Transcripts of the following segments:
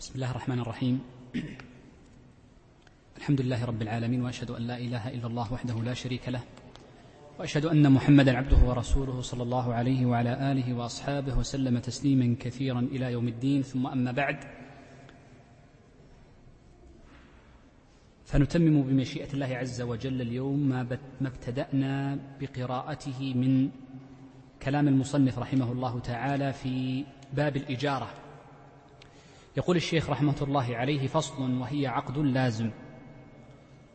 بسم الله الرحمن الرحيم. الحمد لله رب العالمين وأشهد أن لا إله إلا الله وحده لا شريك له وأشهد أن محمدا عبده ورسوله صلى الله عليه وعلى آله وأصحابه وسلم تسليما كثيرا إلى يوم الدين. ثم أما بعد فنتمم بمشيئة الله عز وجل اليوم ما ابتدأنا بقراءته من كلام المصنف رحمه الله تعالى في باب الإجارة. يقول الشيخ رحمة الله عليه فصل وهي عقد لازم.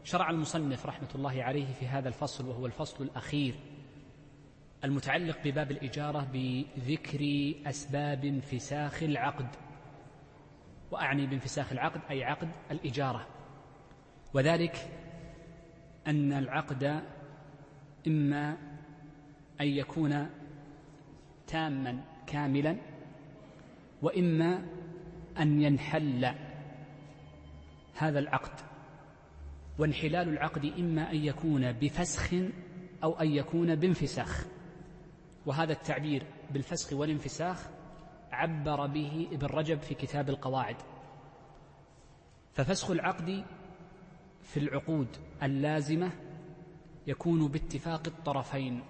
شرع المصنف رحمة الله عليه في هذا الفصل وهو الفصل الأخير المتعلق بباب الإجارة بذكر أسباب انفساخ العقد. وأعني بانفساخ العقد أي عقد الإجارة. وذلك أن العقد إما أن يكون تاما كاملا وإما أن ينحل هذا العقد وانحلال العقد إما أن يكون بفسخ أو أن يكون بانفساخ. وهذا التعبير بالفسخ والانفساخ عبر به ابن رجب في كتاب القواعد. ففسخ العقد في العقود اللازمة يكون باتفاق الطرفين.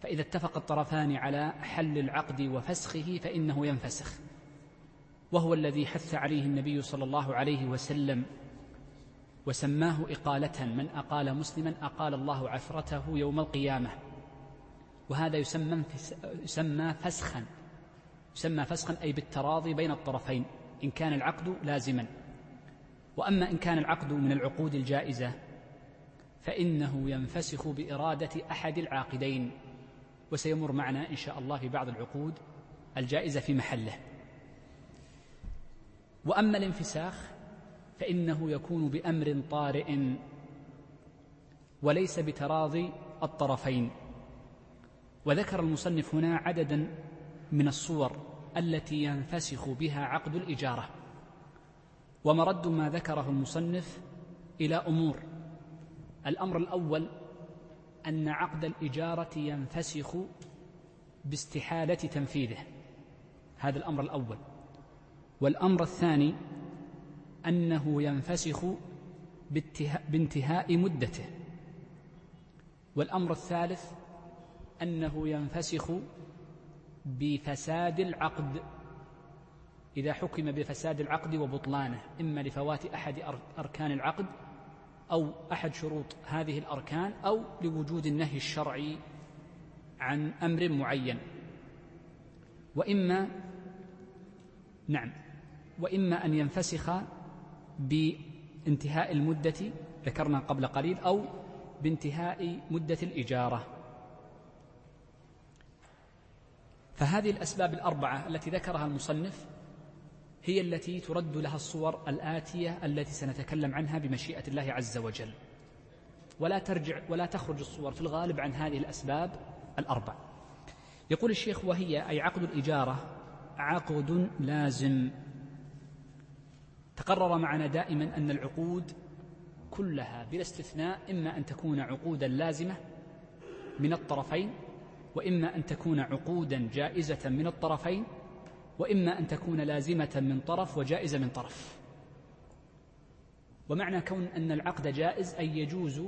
فإذا اتفق الطرفان على حل العقد وفسخه فإنه ينفسخ. وهو الذي حث عليه النبي صلى الله عليه وسلم وسماه إقالة من أقال مسلما أقال الله عثرته يوم القيامة. وهذا يسمى يسمى فسخا يسمى فسخا أي بالتراضي بين الطرفين إن كان العقد لازما. وأما إن كان العقد من العقود الجائزة فإنه ينفسخ بإرادة أحد العاقدين وسيمر معنا إن شاء الله في بعض العقود الجائزة في محله. وأما الانفساخ فإنه يكون بأمر طارئ وليس بتراضي الطرفين. وذكر المصنف هنا عددا من الصور التي ينفسخ بها عقد الإجارة. ومرد ما ذكره المصنف إلى أمور. الأمر الأول أن عقد الإجارة ينفسخ باستحالة تنفيذه. هذا الأمر الأول. والأمر الثاني أنه ينفسخ بانتهاء مدته. والأمر الثالث أنه ينفسخ بفساد العقد. إذا حكم بفساد العقد وبطلانه إما لفوات أحد أركان العقد أو أحد شروط هذه الأركان أو لوجود النهي الشرعي عن أمر معين. وإما نعم. وإما أن ينفسخ بانتهاء المدة ذكرنا قبل قليل أو بانتهاء مدة الإجارة. فهذه الأسباب الأربعة التي ذكرها المصنف هي التي ترد لها الصور الآتية التي سنتكلم عنها بمشيئة الله عز وجل. ولا ترجع ولا تخرج الصور في الغالب عن هذه الأسباب الأربع. يقول الشيخ وهي أي عقد الإجارة عقد لازم. تقرر معنا دائما أن العقود كلها بلا استثناء إما أن تكون عقودا لازمة من الطرفين وإما أن تكون عقودا جائزة من الطرفين وإما أن تكون لازمة من طرف وجائزة من طرف. ومعنى كون أن العقد جائز أي يجوز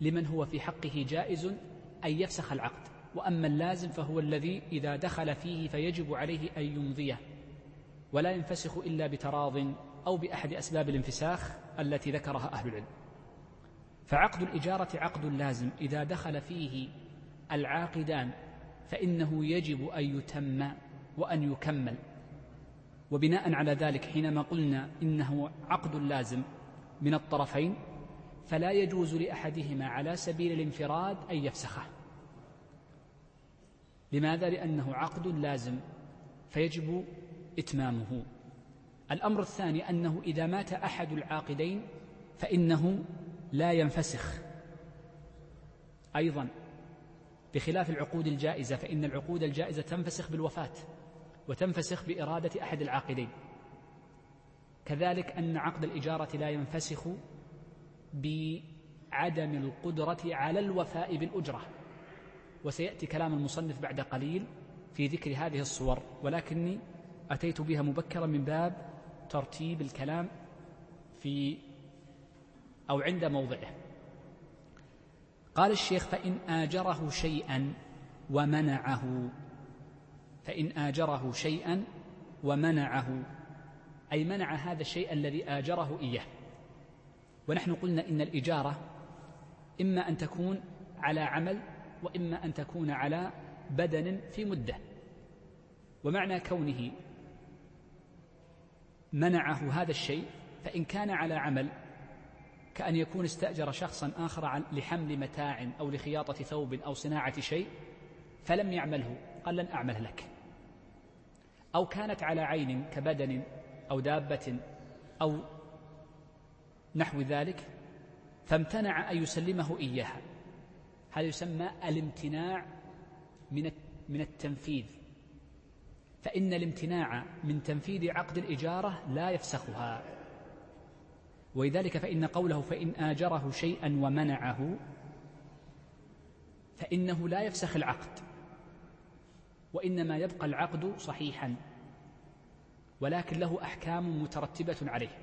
لمن هو في حقه جائز أن يفسخ العقد. وأما اللازم فهو الذي إذا دخل فيه فيجب عليه أن يمضيه ولا ينفسخ إلا بتراض أو بأحد أسباب الانفساخ التي ذكرها أهل العلم. فعقد الإجارة عقد لازم. إذا دخل فيه العاقدان فإنه يجب أن يتم وأن يكمل. وبناء على ذلك حينما قلنا إنه عقد لازم من الطرفين فلا يجوز لأحدهما على سبيل الانفراد أن يفسخه. لماذا؟ لأنه عقد لازم فيجب إتمامه. الأمر الثاني أنه إذا مات أحد العاقدين فإنه لا ينفسخ. أيضا بخلاف العقود الجائزة فإن العقود الجائزة تنفسخ بالوفاة وتنفسخ بإرادة أحد العاقدين كذلك أن عقد الإجارة لا ينفسخ بعدم القدرة على الوفاء بالأجرة. وسيأتي كلام المصنف بعد قليل في ذكر هذه الصور ولكني أتيت بها مبكرا من باب ترتيب الكلام في أو عند موضعه. قال الشيخ فإن آجره شيئا ومنعه. فإن آجره شيئا ومنعه. أي منع هذا الشيء الذي آجره إياه. ونحن قلنا إن الإجارة إما أن تكون على عمل وإما أن تكون على بدن في مدة. ومعنى كونه منعه هذا الشيء فإن كان على عمل كأن يكون استأجر شخصا آخر لحمل متاع أو لخياطة ثوب أو صناعة شيء فلم يعمله قال لن أعمل لك. أو كانت على عين كبدن أو دابة أو نحو ذلك فامتنع أن يسلمه إياها. هذا يسمى الامتناع من من التنفيذ. فإن الامتناع من تنفيذ عقد الإجارة لا يفسخها. ولذلك فإن قوله فإن آجره شيئا ومنعه فإنه لا يفسخ العقد وإنما يبقى العقد صحيحا ولكن له أحكام مترتبة عليه.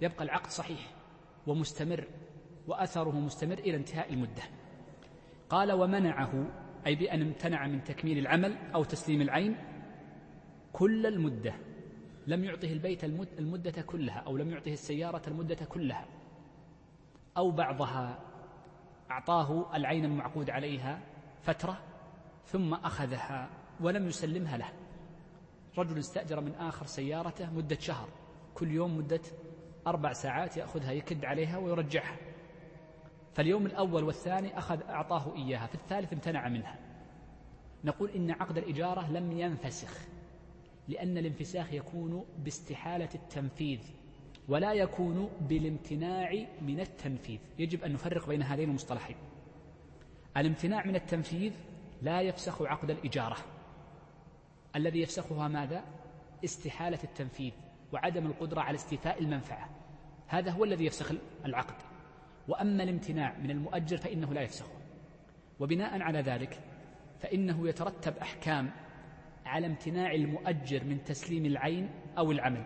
يبقى العقد صحيح ومستمر وأثره مستمر إلى انتهاء المدة. قال ومنعه أي بأن امتنع من تكميل العمل أو تسليم العين كل المدة. لم يعطه البيت المدة كلها أو لم يعطه السيارة المدة كلها. أو بعضها أعطاه العين المعقود عليها فترة ثم أخذها ولم يسلمها له. رجل استأجر من آخر سيارته مدة شهر. كل يوم مدة أربع ساعات يأخذها يكد عليها ويرجعها. فاليوم الأول والثاني أخذ أعطاه إياها في الثالث امتنع منها. نقول إن عقد الإجارة لم ينفسخ. لأن الانفساخ يكون باستحالة التنفيذ ولا يكون بالامتناع من التنفيذ. يجب أن نفرق بين هذين المصطلحين. الامتناع من التنفيذ لا يفسخ عقد الإجارة. الذي يفسخها ماذا؟ استحالة التنفيذ وعدم القدرة على استيفاء المنفعة. هذا هو الذي يفسخ العقد. وأما الامتناع من المؤجر فإنه لا يفسخه. وبناء على ذلك فإنه يترتب أحكام على امتناع المؤجر من تسليم العين أو العمل.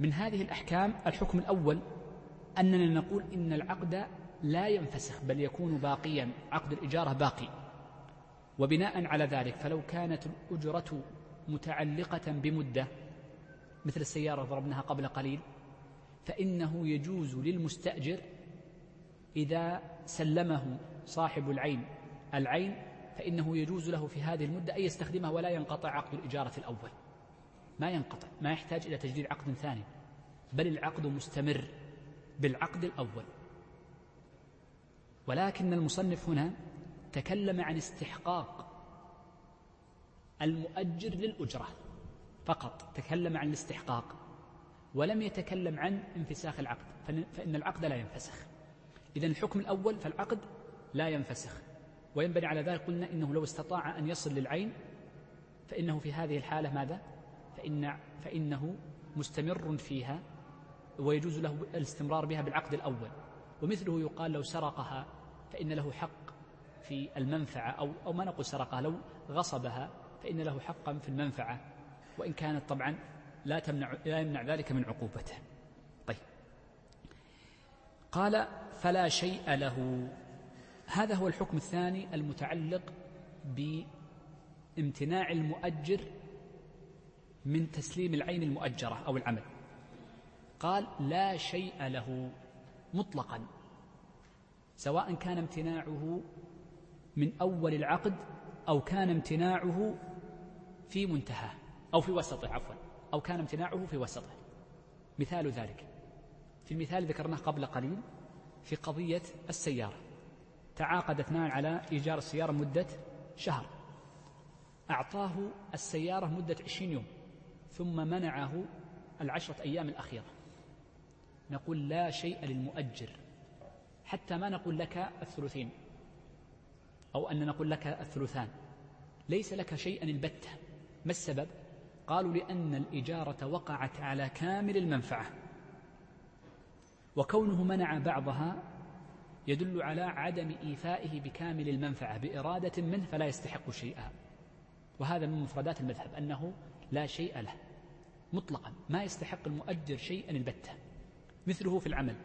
من هذه الأحكام الحكم الأول أننا نقول إن العقد لا ينفسخ بل يكون باقيا عقد الإجارة باقي. وبناء على ذلك فلو كانت الأجرة متعلقة بمدة مثل السيارة ضربناها قبل قليل فإنه يجوز للمستأجر إذا سلمه صاحب العين. العين فإنه يجوز له في هذه المدة أن يستخدمها ولا ينقطع عقد الإجارة الأول. ما ينقطع ما يحتاج إلى تجديد عقد ثاني. بل العقد مستمر بالعقد الأول. ولكن المصنف هنا تكلم عن استحقاق المؤجر للأجرة فقط تكلم عن الاستحقاق ولم يتكلم عن انفساخ العقد. فإن العقد لا ينفسخ. إذا الحكم الأول فالعقد لا ينفسخ. وينبني على ذلك قلنا إنه لو استطاع أن يصل للعين فإنه في هذه الحالة ماذا؟ فإن فإنه مستمر فيها ويجوز له الاستمرار بها بالعقد الأول ومثله يقال لو سرقها فإن له حق في المنفعة أو أو ما نقول سرقها لو غصبها فإن له حقا في المنفعة وإن كانت طبعا لا تمنع لا يمنع ذلك من عقوبته. طيب. قال فلا شيء له هذا هو الحكم الثاني المتعلق بامتناع المؤجر من تسليم العين المؤجرة أو العمل. قال لا شيء له مطلقا سواء كان امتناعه من أول العقد أو كان امتناعه في منتهاه أو في وسطه عفوا أو كان امتناعه في وسطه. مثال ذلك. في المثال ذكرناه قبل قليل في قضية السيارة. تعاقد اثنان على إيجار السيارة مدة شهر. أعطاه السيارة مدة عشرين يوم ثم منعه العشرة أيام الأخيرة. نقول لا شيء للمؤجر حتى ما نقول لك الثلثين أو أن نقول لك الثلثان. ليس لك شيئا البتة. ما السبب؟ قالوا لأن الإجارة وقعت على كامل المنفعة وكونه منع بعضها يدل على عدم إيفائه بكامل المنفعة بإرادة منه فلا يستحق شيئا. وهذا من مفردات المذهب أنه لا شيء له مطلقا ما يستحق المؤجر شيئا البتة. مثله في العمل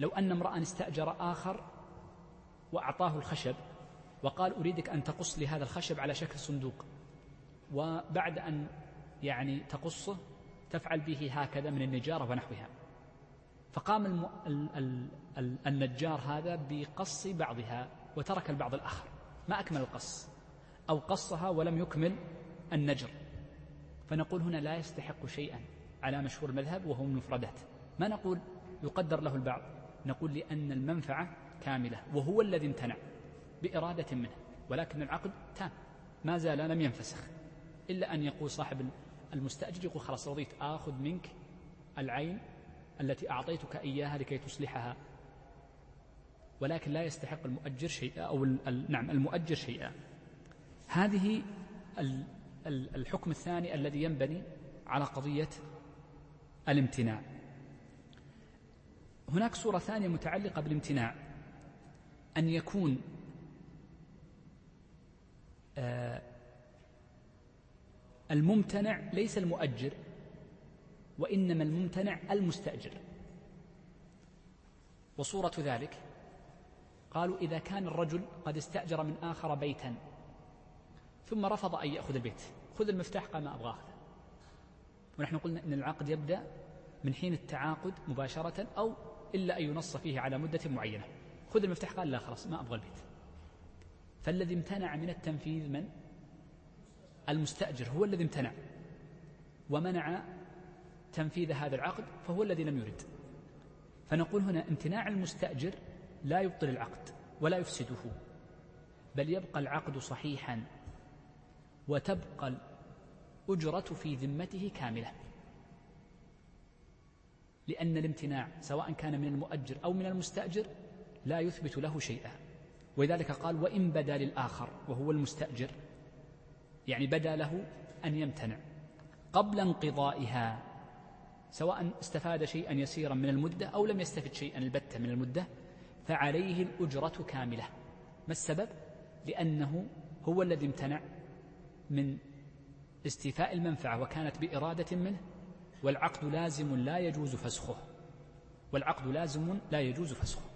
لو أن امرأ استأجر آخر وأعطاه الخشب وقال أريدك أن تقص لي هذا الخشب على شكل صندوق وبعد أن يعني تقصه تفعل به هكذا من النجارة ونحوها. فقام الم... ال... ال... ال... النجار هذا بقص بعضها وترك البعض الآخر. ما أكمل القص أو قصها ولم يكمل النجر. فنقول هنا لا يستحق شيئا على مشهور المذهب وهو المفردات ما نقول يقدر له البعض؟ نقول لأن المنفعة كاملة وهو الذي امتنع بإرادة منه ولكن العقد تام ما زال لم ينفسخ إلا أن يقول صاحب المستأجر يقول خلاص رضيت آخذ منك العين التي أعطيتك إياها لكي تصلحها. ولكن لا يستحق المؤجر شيئا أو نعم المؤجر شيئا. هذه الحكم الثاني الذي ينبني على قضية الامتناع. هناك صورة ثانية متعلقة بالامتناع. أن يكون آه، الممتنع ليس المؤجر. وإنما الممتنع المستأجر. وصورة ذلك قالوا إذا كان الرجل قد استأجر من آخر بيتا ثم رفض أن يأخذ البيت خذ المفتاح قال ما أبغى أخذه ونحن قلنا أن العقد يبدأ من حين التعاقد مباشرة أو إلا أن ينص فيه على مدة معينة. خذ المفتاح قال لا خلاص ما أبغى البيت. فالذي امتنع من التنفيذ من؟ المستأجر هو الذي امتنع. ومنع تنفيذ هذا العقد فهو الذي لم يرد. فنقول هنا امتناع المستأجر لا يبطل العقد ولا يفسده بل يبقى العقد صحيحا وتبقى الأجرة في ذمته كاملة. لأن الامتناع سواء كان من المؤجر أو من المستأجر لا يثبت له شيئا. ولذلك قال وإن بدا للآخر وهو المستأجر يعني بدا له أن يمتنع قبل انقضائها. سواء استفاد شيئا يسيرا من المدة أو لم يستفد شيئا البتة من المدة فعليه الأجرة كاملة. ما السبب؟ لأنه هو الذي امتنع من استيفاء المنفعة وكانت بإرادة منه والعقد لازم لا يجوز فسخه. والعقد لازم لا يجوز فسخه.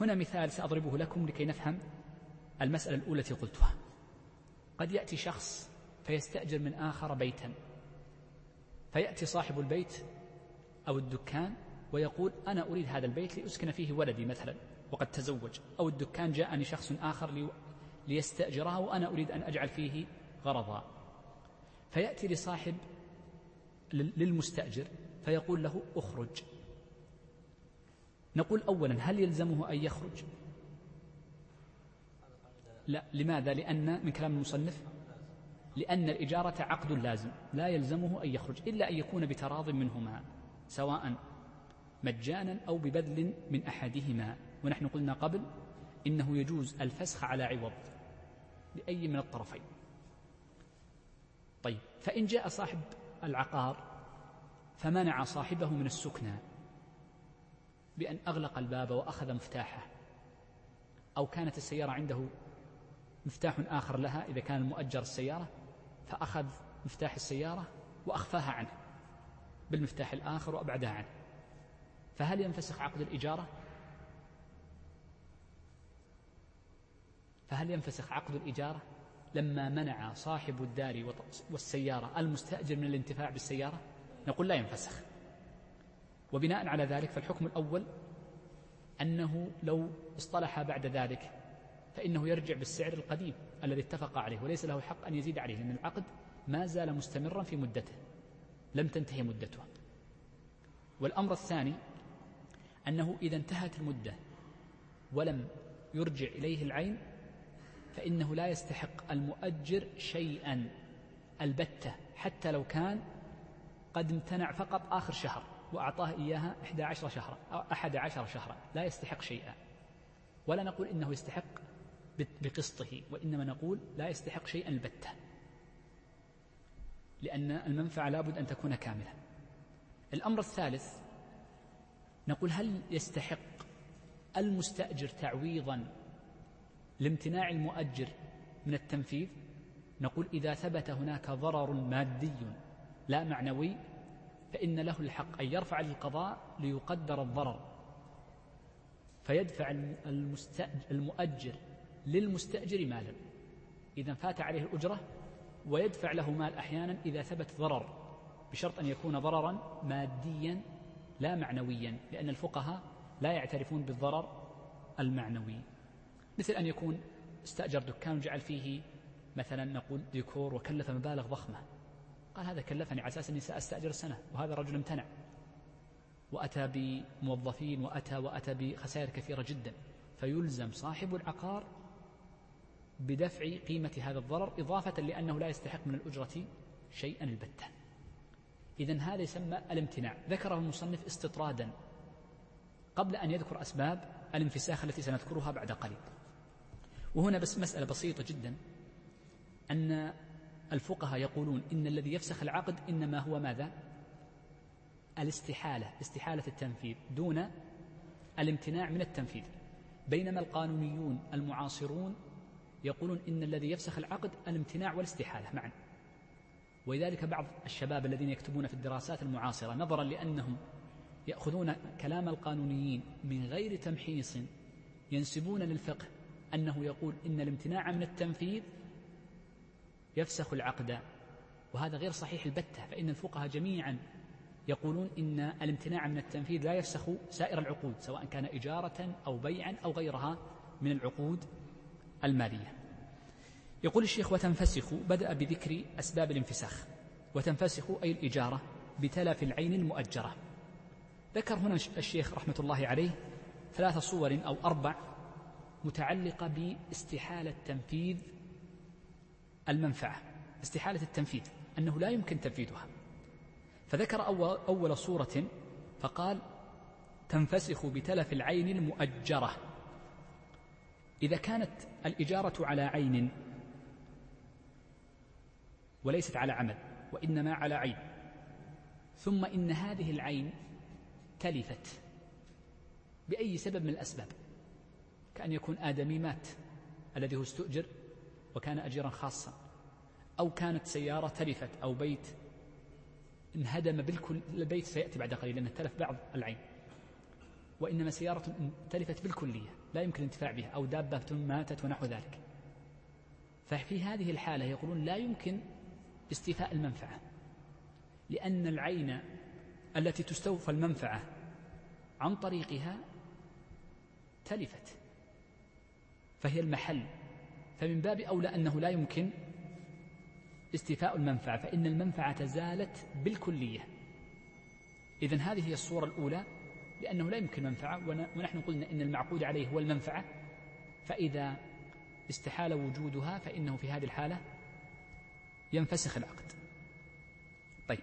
هنا مثال سأضربه لكم لكي نفهم المسألة الأولى التي قلتها. قد يأتي شخص فيستأجر من آخر بيتا. فيأتي صاحب البيت أو الدكان ويقول أنا أريد هذا البيت لأسكن فيه ولدي مثلا وقد تزوج. أو الدكان جاءني شخص آخر ليستأجره وأنا أريد أن أجعل فيه غرضا. فيأتي لصاحب للمستأجر فيقول له اخرج. نقول أولا هل يلزمه أن يخرج؟ لا. لماذا؟ لأن من كلام المصنف لأن الإجارة عقد لازم لا يلزمه أن يخرج إلا أن يكون بتراض منهما سواء مجانا أو ببذل من أحدهما. ونحن قلنا قبل إنه يجوز الفسخ على عوض لأي من الطرفين. طيب فإن جاء صاحب العقار فمنع صاحبه من السكنى بأن أغلق الباب وأخذ مفتاحه أو كانت السيارة عنده مفتاح آخر لها إذا كان المؤجر السيارة فأخذ مفتاح السيارة وأخفاها عنه بالمفتاح الآخر وأبعدها عنه. فهل ينفسخ عقد الإجارة؟ فهل ينفسخ عقد الإجارة لما منع صاحب الدار والسيارة المستأجر من الانتفاع بالسيارة؟ نقول لا ينفسخ. وبناء على ذلك فالحكم الأول أنه لو اصطلح بعد ذلك فإنه يرجع بالسعر القديم. الذي اتفق عليه وليس له حق أن يزيد عليه لأن العقد ما زال مستمرا في مدته لم تنتهي مدته. والأمر الثاني أنه إذا انتهت المدة ولم يرجع إليه العين فإنه لا يستحق المؤجر شيئا. البتة حتى لو كان قد امتنع فقط آخر شهر وأعطاه إياها إحدى عشر شهرا أو أحد عشر شهرا لا يستحق شيئا. ولا نقول إنه يستحق بقسطه وإنما نقول لا يستحق شيئا البتة. لأن المنفعة لابد أن تكون كاملة. الأمر الثالث نقول هل يستحق المستأجر تعويضا لامتناع المؤجر من التنفيذ؟ نقول إذا ثبت هناك ضرر مادي لا معنوي فإن له الحق أن يرفع للقضاء ليقدر الضرر. فيدفع المؤجر للمستأجر مالا. إذا فات عليه الأجرة ويدفع له مال أحيانا إذا ثبت ضرر بشرط أن يكون ضررا ماديا لا معنويا لأن الفقهاء لا يعترفون بالضرر المعنوي. مثل أن يكون استأجر دكان وجعل فيه مثلا نقول ديكور وكلف مبالغ ضخمة. قال هذا كلفني على أساس أني سأستأجر سنة وهذا الرجل امتنع. وأتى بموظفين وأتى وأتى بخسائر كثيرة جدا فيلزم صاحب العقار بدفع قيمة هذا الضرر إضافة لأنه لا يستحق من الأجرة شيئا البتة. إذا هذا يسمى الامتناع. ذكره المصنف استطرادا قبل أن يذكر أسباب الانفساخ التي سنذكرها بعد قليل. وهنا بس مسألة بسيطة جدا. أن الفقهاء يقولون إن الذي يفسخ العقد إنما هو ماذا؟ الاستحالة استحالة التنفيذ دون الامتناع من التنفيذ. بينما القانونيون المعاصرون يقولون إن الذي يفسخ العقد الامتناع والاستحالة معا. ولذلك بعض الشباب الذين يكتبون في الدراسات المعاصرة نظرا لأنهم يأخذون كلام القانونيين من غير تمحيص ينسبون للفقه أنه يقول إن الامتناع من التنفيذ يفسخ العقد. وهذا غير صحيح البتة فإن الفقهاء جميعا يقولون إن الامتناع من التنفيذ لا يفسخ سائر العقود سواء كان إجارة أو بيعا أو غيرها من العقود. المالية. يقول الشيخ وتنفسخ بدأ بذكر أسباب الانفساخ. وتنفسخ أي الإجارة بتلف العين المؤجرة. ذكر هنا الشيخ رحمة الله عليه ثلاث صور أو أربع متعلقة باستحالة تنفيذ المنفعة. استحالة التنفيذ أنه لا يمكن تنفيذها. فذكر أول, أول صورة فقال تنفسخ بتلف العين المؤجرة. إذا كانت الإجارة على عين وليست على عمل وإنما على عين ثم إن هذه العين تلفت بأي سبب من الأسباب؟ كأن يكون آدمي مات الذي هو استؤجر وكان أجيرا خاصا أو كانت سيارة تلفت أو بيت انهدم بالكل البيت سيأتي بعد قليل لأنه تلف بعض العين. وإنما سيارة تلفت بالكلية لا يمكن الانتفاع بها أو دابة ماتت ونحو ذلك. ففي هذه الحالة يقولون لا يمكن استيفاء المنفعة لأن العين التي تستوفى المنفعة عن طريقها تلفت فهي المحل. فمن باب أولى أنه لا يمكن استيفاء المنفعة فإن المنفعة زالت بالكلية. إذن هذه هي الصورة الأولى. لأنه لا يمكن منفعة ونحن قلنا إن المعقود عليه هو المنفعة. فإذا استحال وجودها فإنه في هذه الحالة ينفسخ العقد. طيب.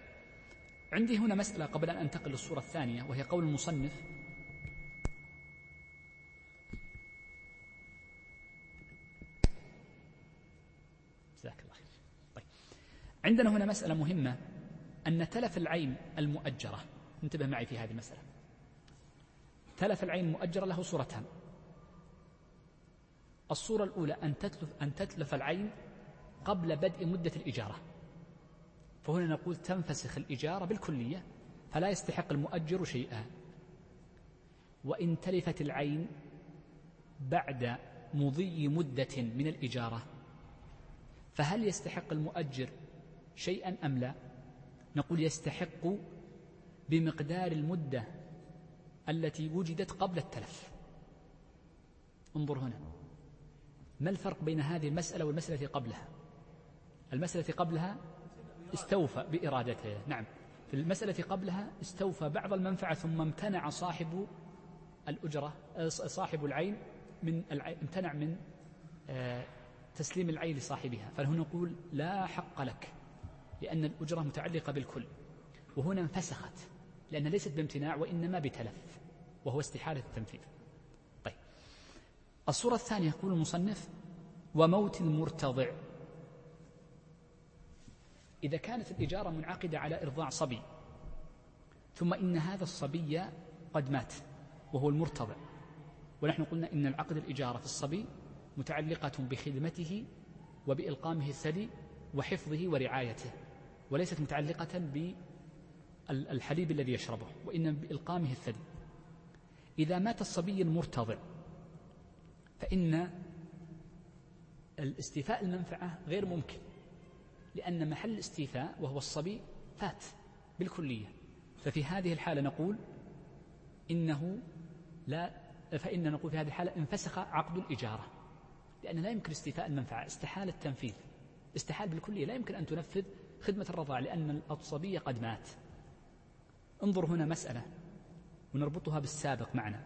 عندي هنا مسألة قبل أن أنتقل للصورة الثانية وهي قول المصنف. جزاك الله خير. طيب. عندنا هنا مسألة مهمة أن تلف العين المؤجرة. انتبه معي في هذه المسألة. تلف العين المؤجرة له صورتان الصورة الأولى أن تتلف, أن تتلف العين قبل بدء مدة الإجارة. فهنا نقول تنفسخ الإجارة بالكلية فلا يستحق المؤجر شيئا. وإن تلفت العين بعد مضي مدة من الإجارة فهل يستحق المؤجر شيئا أم لا؟ نقول يستحق بمقدار المدة التي وجدت قبل التلف. انظر هنا. ما الفرق بين هذه المسألة والمسألة التي قبلها؟ المسألة قبلها استوفى بإرادته. نعم. في المسألة قبلها استوفى بعض المنفعة ثم امتنع صاحب الأجرة صاحب العين من العين امتنع من آه، تسليم العين لصاحبها. فهنا نقول لا حق لك لأن الأجرة متعلقة بالكل. وهنا انفسخت. لأنها ليست بامتناع وإنما بتلف وهو استحالة التنفيذ. طيب. الصورة الثانية يقول المصنف وموت المرتضع. إذا كانت الإجارة منعقدة على إرضاع صبي ثم إن هذا الصبي قد مات وهو المرتضع ونحن قلنا إن العقد الإجارة في الصبي متعلقة بخدمته وبإلقامه الثدي وحفظه ورعايته وليست متعلقة بالحليب الذي يشربه وإنما بإلقامه الثدي. إذا مات الصبي المرتضع فإن الاستيفاء المنفعة غير ممكن لأن محل الاستيفاء وهو الصبي فات بالكلية. ففي هذه الحالة نقول إنه لا فإن نقول في هذه الحالة انفسخ عقد الإجارة لأن لا يمكن استيفاء المنفعة استحال التنفيذ استحال بالكلية. لا يمكن أن تنفذ خدمة الرضاعة لأن الصبي قد مات. انظر هنا مسألة ونربطها بالسابق معنا.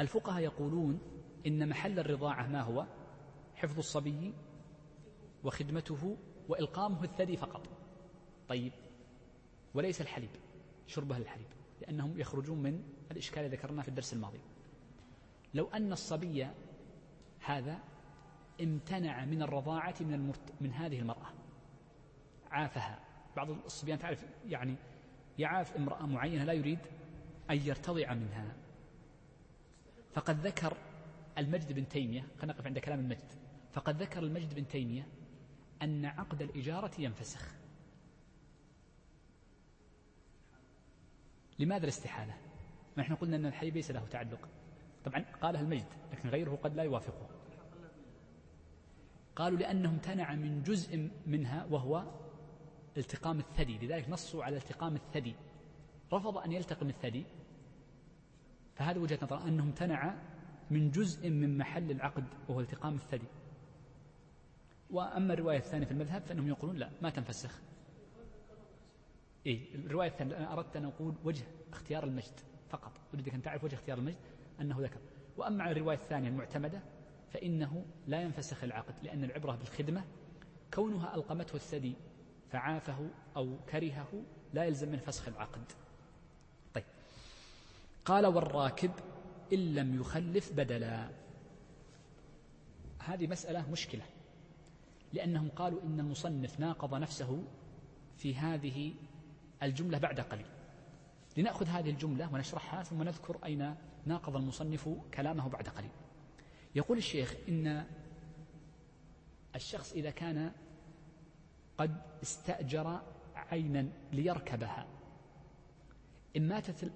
الفقهاء يقولون إن محل الرضاعة ما هو؟ حفظ الصبي وخدمته وإلقامه الثدي فقط. طيب وليس الحليب شربه الحليب لأنهم يخرجون من الإشكال الذي ذكرناه في الدرس الماضي. لو أن الصبي هذا امتنع من الرضاعة من, المرت... من هذه المرأة عافها. بعض الصبيان تعرف يعني يعاف امرأة معينة لا يريد أن يرتضع منها. فقد ذكر المجد بن تيمية خلينا نقف عند كلام المجد. فقد ذكر المجد بن تيمية أن عقد الإجارة ينفسخ. لماذا الاستحالة؟ ما نحن قلنا أن الحي ليس له تعلق. طبعا قالها المجد لكن غيره قد لا يوافقه. قالوا لأنه امتنع من جزء منها وهو التقام الثدي لذلك نصوا على التقام الثدي. رفض أن يلتقم الثدي. فهذا وجهة نظر أنه امتنع من جزء من محل العقد وهو التقام الثدي. وأما الرواية الثانية في المذهب فإنهم يقولون لا ما تنفسخ. إيه الرواية الثانية أنا أردت أن أقول وجه اختيار المجد فقط. أريدك أن تعرف وجه اختيار المجد؟ أنه ذكر. وأما على الرواية الثانية المعتمدة فإنه لا ينفسخ العقد لأن العبرة بالخدمة كونها ألقمته الثدي. فعافه أو كرهه لا يلزم من فسخ العقد. طيب. قال والراكب إن لم يخلف بدلا. هذه مسألة مشكلة لأنهم قالوا إن المصنف ناقض نفسه في هذه الجملة بعد قليل. لنأخذ هذه الجملة ونشرحها ثم نذكر أين ناقض المصنف كلامه بعد قليل. يقول الشيخ إن الشخص إذا كان قد استأجر عينا ليركبها. إن ماتت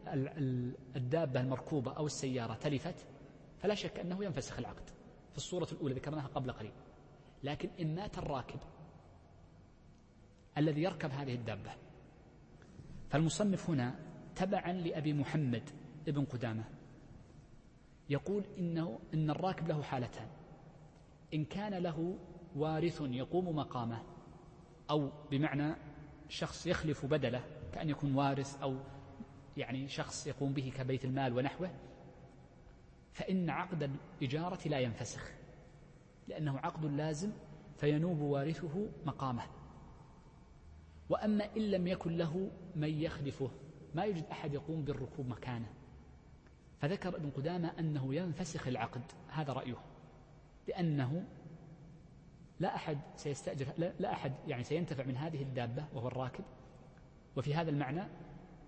الدابة المركوبة أو السيارة تلفت فلا شك أنه ينفسخ العقد في الصورة الأولى ذكرناها قبل قليل. لكن إن مات الراكب الذي يركب هذه الدابة فالمصنف هنا تبعا لأبي محمد ابن قدامة. يقول إنه إن الراكب له حالتان. إن كان له وارث يقوم مقامه أو بمعنى شخص يخلف بدله كأن يكون وارث أو يعني شخص يقوم به كبيت المال ونحوه فإن عقد الإجارة لا ينفسخ لأنه عقد لازم فينوب وارثه مقامه. وأما إن لم يكن له من يخلفه ما يوجد أحد يقوم بالركوب مكانه. فذكر ابن قدامة أنه ينفسخ العقد هذا رأيه لأنه لا أحد سيستأجر لا أحد يعني سينتفع من هذه الدابة وهو الراكب. وفي هذا المعنى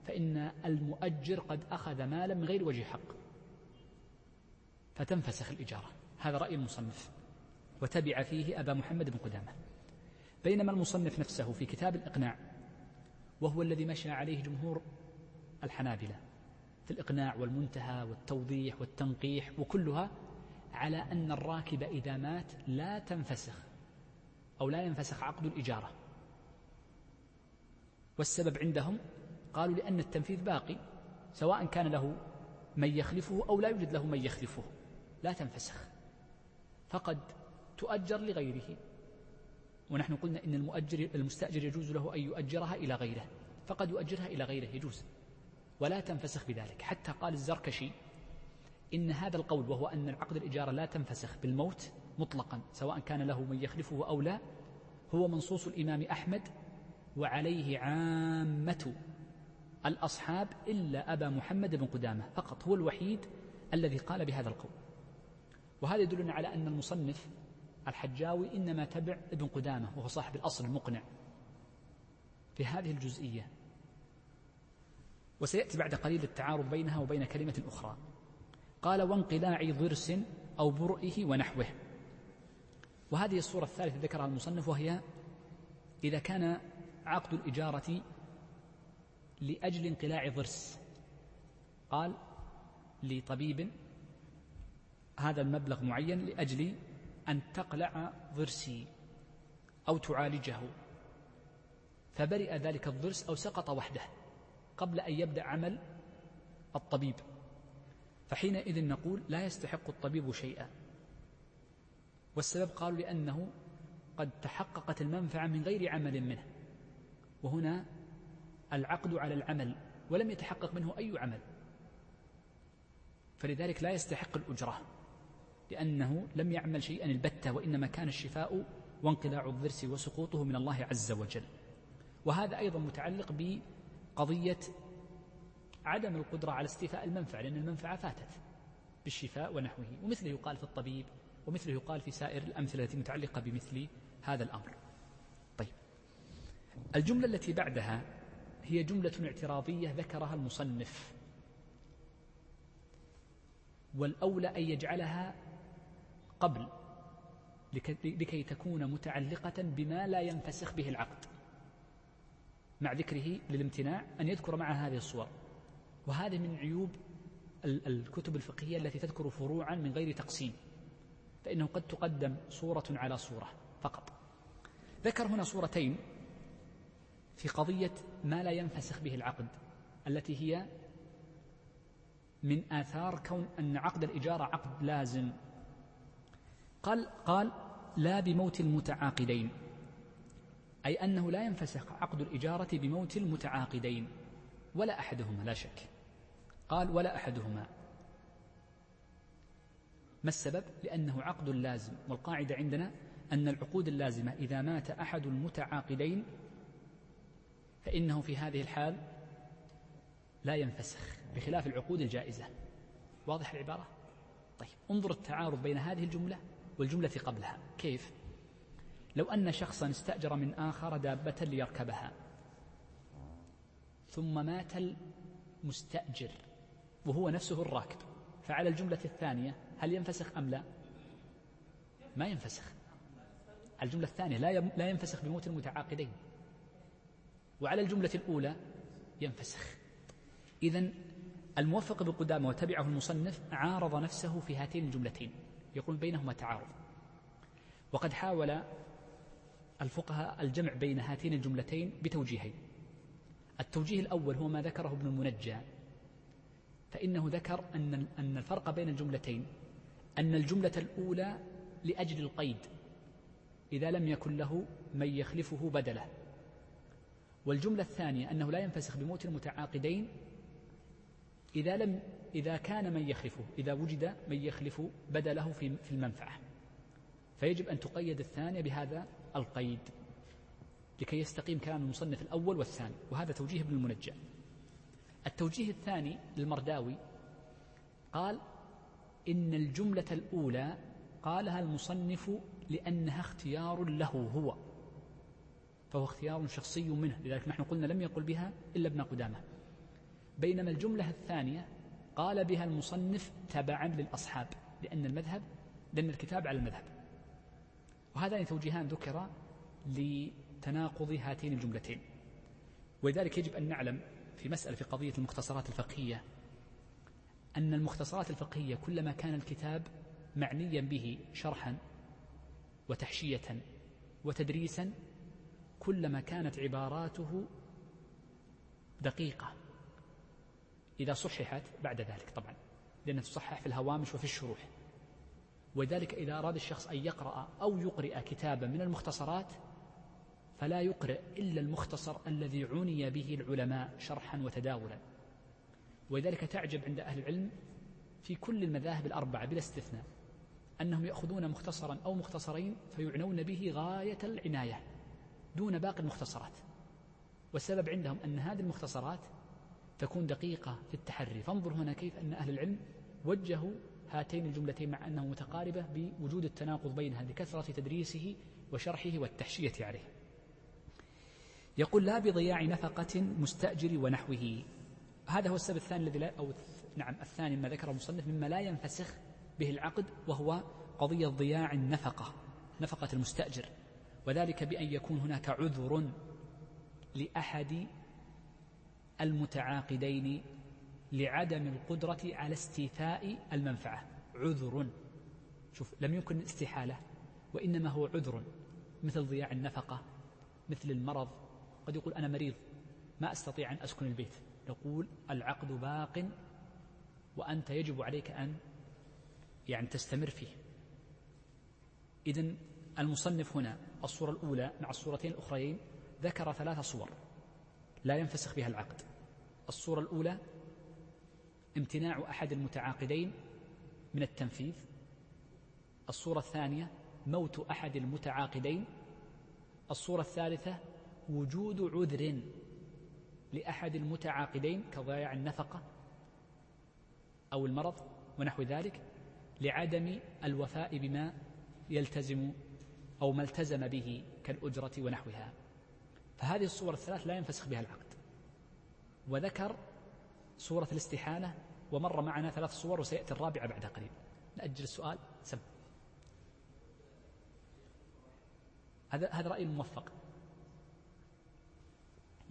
فإن المؤجر قد أخذ مالا من غير وجه حق. فتنفسخ الإجارة. هذا رأي المصنف. وتبع فيه أبا محمد بن قدامة. بينما المصنف نفسه في كتاب الإقناع وهو الذي مشى عليه جمهور الحنابلة في الإقناع والمنتهى والتوضيح والتنقيح وكلها على أن الراكب إذا مات لا تنفسخ. أو لا ينفسخ عقد الإجارة. والسبب عندهم قالوا لأن التنفيذ باقي سواء كان له من يخلفه أو لا يوجد له من يخلفه. لا تنفسخ. فقد تؤجر لغيره. ونحن قلنا إن المؤجر المستأجر يجوز له أن يؤجرها إلى غيره. فقد يؤجرها إلى غيره يجوز. ولا تنفسخ بذلك. حتى قال الزركشي إن هذا القول وهو أن العقد الإجارة لا تنفسخ بالموت مطلقا سواء كان له من يخلفه أو لا هو منصوص الإمام أحمد وعليه عامة الأصحاب إلا أبا محمد بن قدامة فقط هو الوحيد الذي قال بهذا القول. وهذا يدلنا على أن المصنف الحجاوي إنما تبع ابن قدامة وهو صاحب الأصل المقنع في هذه الجزئية. وسيأتي بعد قليل التعارض بينها وبين كلمة أخرى. قال وانقلاع ضرس أو برئه ونحوه. وهذه الصورة الثالثة ذكرها المصنف وهي إذا كان عقد الإجارة لأجل انقلاع ضرس. قال لطبيب هذا المبلغ معين لأجل أن تقلع ضرسي أو تعالجه. فبرئ ذلك الضرس أو سقط وحده قبل أن يبدأ عمل الطبيب. فحينئذ نقول لا يستحق الطبيب شيئا. والسبب قالوا لأنه قد تحققت المنفعة من غير عمل منه. وهنا العقد على العمل ولم يتحقق منه أي عمل. فلذلك لا يستحق الأجرة لأنه لم يعمل شيئا البتة وإنما كان الشفاء وانقلاع الضرس وسقوطه من الله عز وجل. وهذا أيضا متعلق بقضية عدم القدرة على استيفاء المنفعة لأن المنفعة فاتت بالشفاء ونحوه. ومثله يقال في الطبيب ومثله يقال في سائر الأمثلة التي متعلقة بمثل هذا الأمر. طيب. الجملة التي بعدها هي جملة اعتراضية ذكرها المصنف. والأولى أن يجعلها قبل لكي تكون متعلقة بما لا ينفسخ به العقد مع ذكره للامتناع أن يذكر معها هذه الصور. وهذه من عيوب الكتب الفقهية التي تذكر فروعا من غير تقسيم. فإنه قد تقدم صورة على صورة فقط. ذكر هنا صورتين في قضية ما لا ينفسخ به العقد التي هي من آثار كون أن عقد الإجارة عقد لازم. قال قال لا بموت المتعاقدين. أي أنه لا ينفسخ عقد الإجارة بموت المتعاقدين ولا أحدهما لا شك. قال ولا أحدهما. ما السبب؟ لأنه عقد لازم والقاعدة عندنا أن العقود اللازمة إذا مات أحد المتعاقدين فإنه في هذه الحال لا ينفسخ بخلاف العقود الجائزة واضح العبارة؟ طيب انظر التعارض بين هذه الجملة والجملة قبلها كيف؟ لو أن شخصا استأجر من آخر دابة ليركبها ثم مات المستأجر وهو نفسه الراكب فعلى الجملة الثانية هل ينفسخ أم لا؟ ما ينفسخ. الجملة الثانية لا لا ينفسخ بموت المتعاقدين. وعلى الجملة الأولى ينفسخ. إذا الموفق بقدامه وتبعه المصنف عارض نفسه في هاتين الجملتين. يقول بينهما تعارض. وقد حاول الفقهاء الجمع بين هاتين الجملتين بتوجيهين. التوجيه الأول هو ما ذكره ابن المنجى فإنه ذكر أن أن الفرق بين الجملتين أن الجملة الأولى لأجل القيد إذا لم يكن له من يخلفه بدله. والجملة الثانية أنه لا ينفسخ بموت المتعاقدين إذا لم إذا كان من يخلفه إذا وجد من يخلف بدله في في المنفعة. فيجب أن تقيد الثانية بهذا القيد لكي يستقيم كلام المصنف الأول والثاني وهذا توجيه ابن المنجى التوجيه الثاني للمرداوي قال إن الجملة الأولى قالها المصنف لأنها اختيار له هو فهو اختيار شخصي منه لذلك نحن قلنا لم يقل بها إلا ابن قدامة. بينما الجملة الثانية قال بها المصنف تبعا للأصحاب لأن المذهب لأن الكتاب على المذهب. وهذان توجيهان ذكرا لتناقض هاتين الجملتين. ولذلك يجب أن نعلم في مسألة في قضية المختصرات الفقهية أن المختصرات الفقهية كلما كان الكتاب معنيا به شرحا وتحشية وتدريسا كلما كانت عباراته دقيقة إذا صححت بعد ذلك طبعا لأنها تصحح في الهوامش وفي الشروح. ولذلك إذا أراد الشخص أن يقرأ أو يقرئ كتابا من المختصرات فلا يقرئ إلا المختصر الذي عني به العلماء شرحا وتداولا. ولذلك تعجب عند أهل العلم في كل المذاهب الأربعة بلا استثناء أنهم يأخذون مختصرا أو مختصرين فيعنون به غاية العناية دون باقي المختصرات. والسبب عندهم أن هذه المختصرات تكون دقيقة في التحري. فانظر هنا كيف أن أهل العلم وجهوا هاتين الجملتين مع أنها متقاربة بوجود التناقض بينها لكثرة تدريسه وشرحه والتحشية عليه. يقول لا بضياع نفقة مستأجر ونحوه هذا هو السبب الثاني الذي لا أو نعم الثاني ما ذكره المصنف مما لا ينفسخ به العقد وهو قضية ضياع النفقة نفقة المستأجر. وذلك بأن يكون هناك عذر لأحد المتعاقدين لعدم القدرة على استيفاء المنفعة. عذر. شوف لم يكن استحالة وإنما هو عذر مثل ضياع النفقة مثل المرض. قد يقول أنا مريض ما أستطيع أن أسكن البيت. نقول العقد باق وأنت يجب عليك أن يعني تستمر فيه. إذن المصنف هنا الصورة الأولى مع الصورتين الأخريين ذكر ثلاث صور لا ينفسخ بها العقد. الصورة الأولى امتناع أحد المتعاقدين من التنفيذ. الصورة الثانية موت أحد المتعاقدين. الصورة الثالثة وجود عذر لأحد المتعاقدين كضياع النفقة أو المرض ونحو ذلك لعدم الوفاء بما يلتزم أو ما التزم به كالأجرة ونحوها. فهذه الصور الثلاث لا ينفسخ بها العقد. وذكر صورة الاستحالة ومر معنا ثلاث صور وسيأتي الرابعة بعد قليل. نأجل السؤال سم. هذا هذا رأي موفق.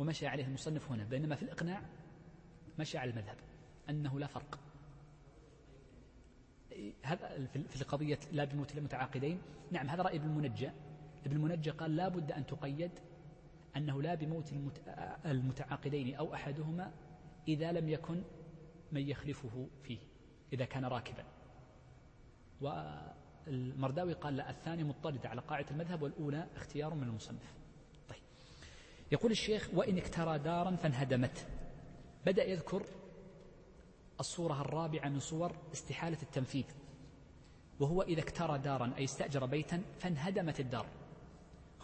ومشى عليه المصنف هنا بينما في الإقناع مشى على المذهب أنه لا فرق. هذا في قضية لا بموت المتعاقدين نعم هذا رأي ابن المنجى ابن المنجى قال لا بد أن تقيد أنه لا بموت المتعاقدين أو أحدهما إذا لم يكن من يخلفه فيه إذا كان راكبا. والمرداوي قال لا الثاني مضطرد على قاعدة المذهب والأولى اختيار من المصنف. يقول الشيخ وإن اكترى دارا فانهدمت. بدأ يذكر الصورة الرابعة من صور استحالة التنفيذ. وهو إذا اكترى دارا أي استأجر بيتا فانهدمت الدار.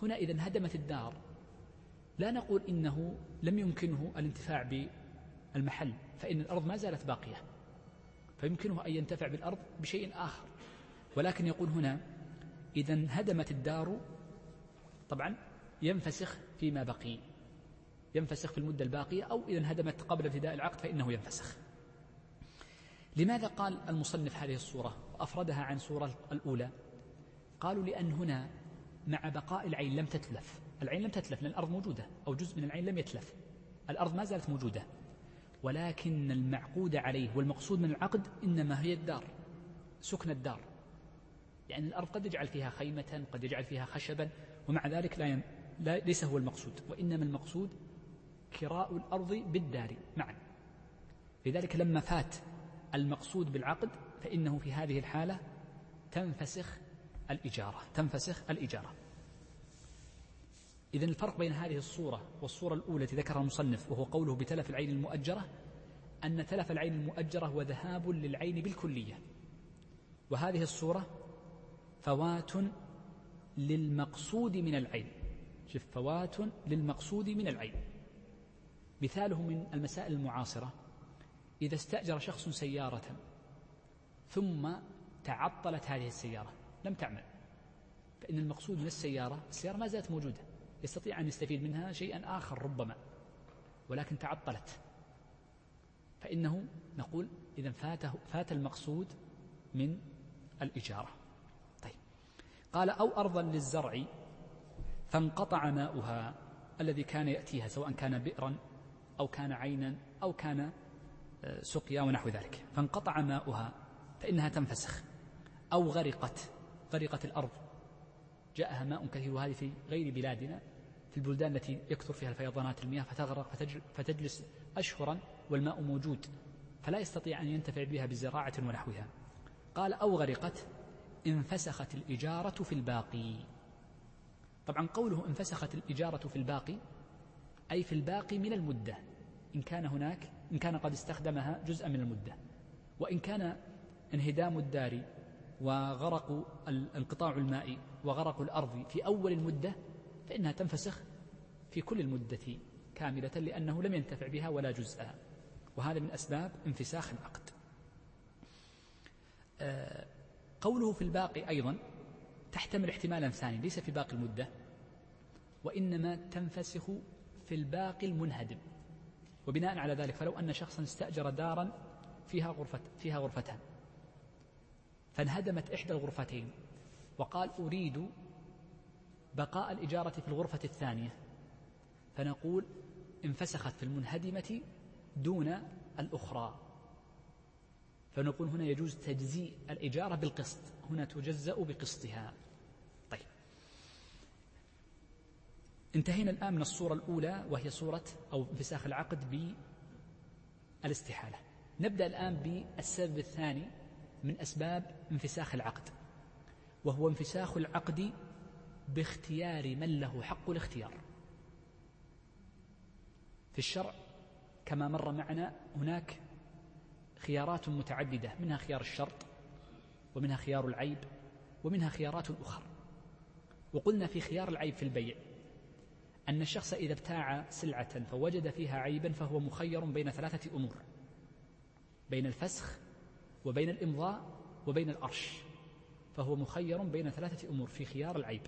هنا إذا انهدمت الدار لا نقول إنه لم يمكنه الانتفاع بالمحل فإن الأرض ما زالت باقية. فيمكنه أن ينتفع بالأرض بشيء آخر. ولكن يقول هنا إذا انهدمت الدار طبعا ينفسخ فيما بقي. ينفسخ في المدة الباقية أو إذا انهدمت قبل ابتداء العقد فإنه ينفسخ. لماذا قال المصنف هذه الصورة؟ وأفردها عن صورة الأولى. قالوا لأن هنا مع بقاء العين لم تتلف. العين لم تتلف لأن الأرض موجودة أو جزء من العين لم يتلف. الأرض ما زالت موجودة. ولكن المعقود عليه والمقصود من العقد إنما هي الدار سكن الدار. يعني الأرض قد يجعل فيها خيمة قد يجعل فيها خشبا ومع ذلك لا, ليس هو المقصود وإنما المقصود كراء الأرض بالدار. معا لذلك لما فات المقصود بالعقد فإنه في هذه الحالة تنفسخ الإجارة تنفسخ الإجارة. إذا الفرق بين هذه الصورة والصورة الأولى التي ذكرها المصنف وهو قوله بتلف العين المؤجرة أن تلف العين المؤجرة هو ذهاب للعين بالكلية. وهذه الصورة فوات للمقصود من العين. شوف فوات للمقصود من العين مثاله من المسائل المعاصرة إذا استأجر شخص سيارة ثم تعطلت هذه السيارة لم تعمل. فإن المقصود من السيارة السيارة ما زالت موجودة يستطيع أن يستفيد منها شيئا آخر ربما ولكن تعطلت. فإنه نقول إذا فاته فات المقصود من الإجارة. طيب. قال أو أرضا للزرع فانقطع ماؤها الذي كان يأتيها سواء كان بئرا أو كان عينا أو كان آه، سقيا ونحو ذلك. فانقطع ماؤها فإنها تنفسخ أو غرقت غرقت الأرض. جاءها ماء كثير وهذه في غير بلادنا في البلدان التي يكثر فيها الفيضانات المياه فتغرق فتجلس أشهرا والماء موجود فلا يستطيع أن ينتفع بها بزراعة ونحوها. قال أو غرقت انفسخت الإجارة في الباقي. طبعا قوله انفسخت الإجارة في الباقي أي في الباقي من المدة إن كان هناك إن كان قد استخدمها جزءا من المدة. وإن كان انهدام الدار وغرق انقطاع الماء وغرق الأرض في أول المدة فإنها تنفسخ في كل المدة كاملة لأنه لم ينتفع بها ولا جزءا. وهذا من أسباب انفساخ العقد. آه، قوله في الباقي أيضا تحتمل احتمالا ثاني ليس في باقي المدة. وإنما تنفسخ في الباقي المنهدم. وبناء على ذلك فلو أن شخصا استأجر دارا فيها غرفة فيها غرفتان. فانهدمت إحدى الغرفتين. وقال أريد بقاء الإجارة في الغرفة الثانية. فنقول انفسخت في المنهدمة دون الأخرى. فنقول هنا يجوز تجزيء الإجارة بالقسط. هنا تجزأ بقسطها طيب انتهينا الآن من الصورة الأولى وهي صورة أو انفساخ العقد بالاستحالة. نبدأ الآن بالسبب الثاني من أسباب انفساخ العقد وهو انفساخ العقد باختيار من له حق الاختيار. في الشرع كما مر معنا هناك خيارات متعددة منها خيار الشرط ومنها خيار العيب ومنها خيارات أخرى. وقلنا في خيار العيب في البيع. أن الشخص إذا ابتاع سلعة فوجد فيها عيبا فهو مخير بين ثلاثة أمور بين الفسخ وبين الإمضاء وبين الأرش فهو مخير بين ثلاثة أمور في خيار العيب.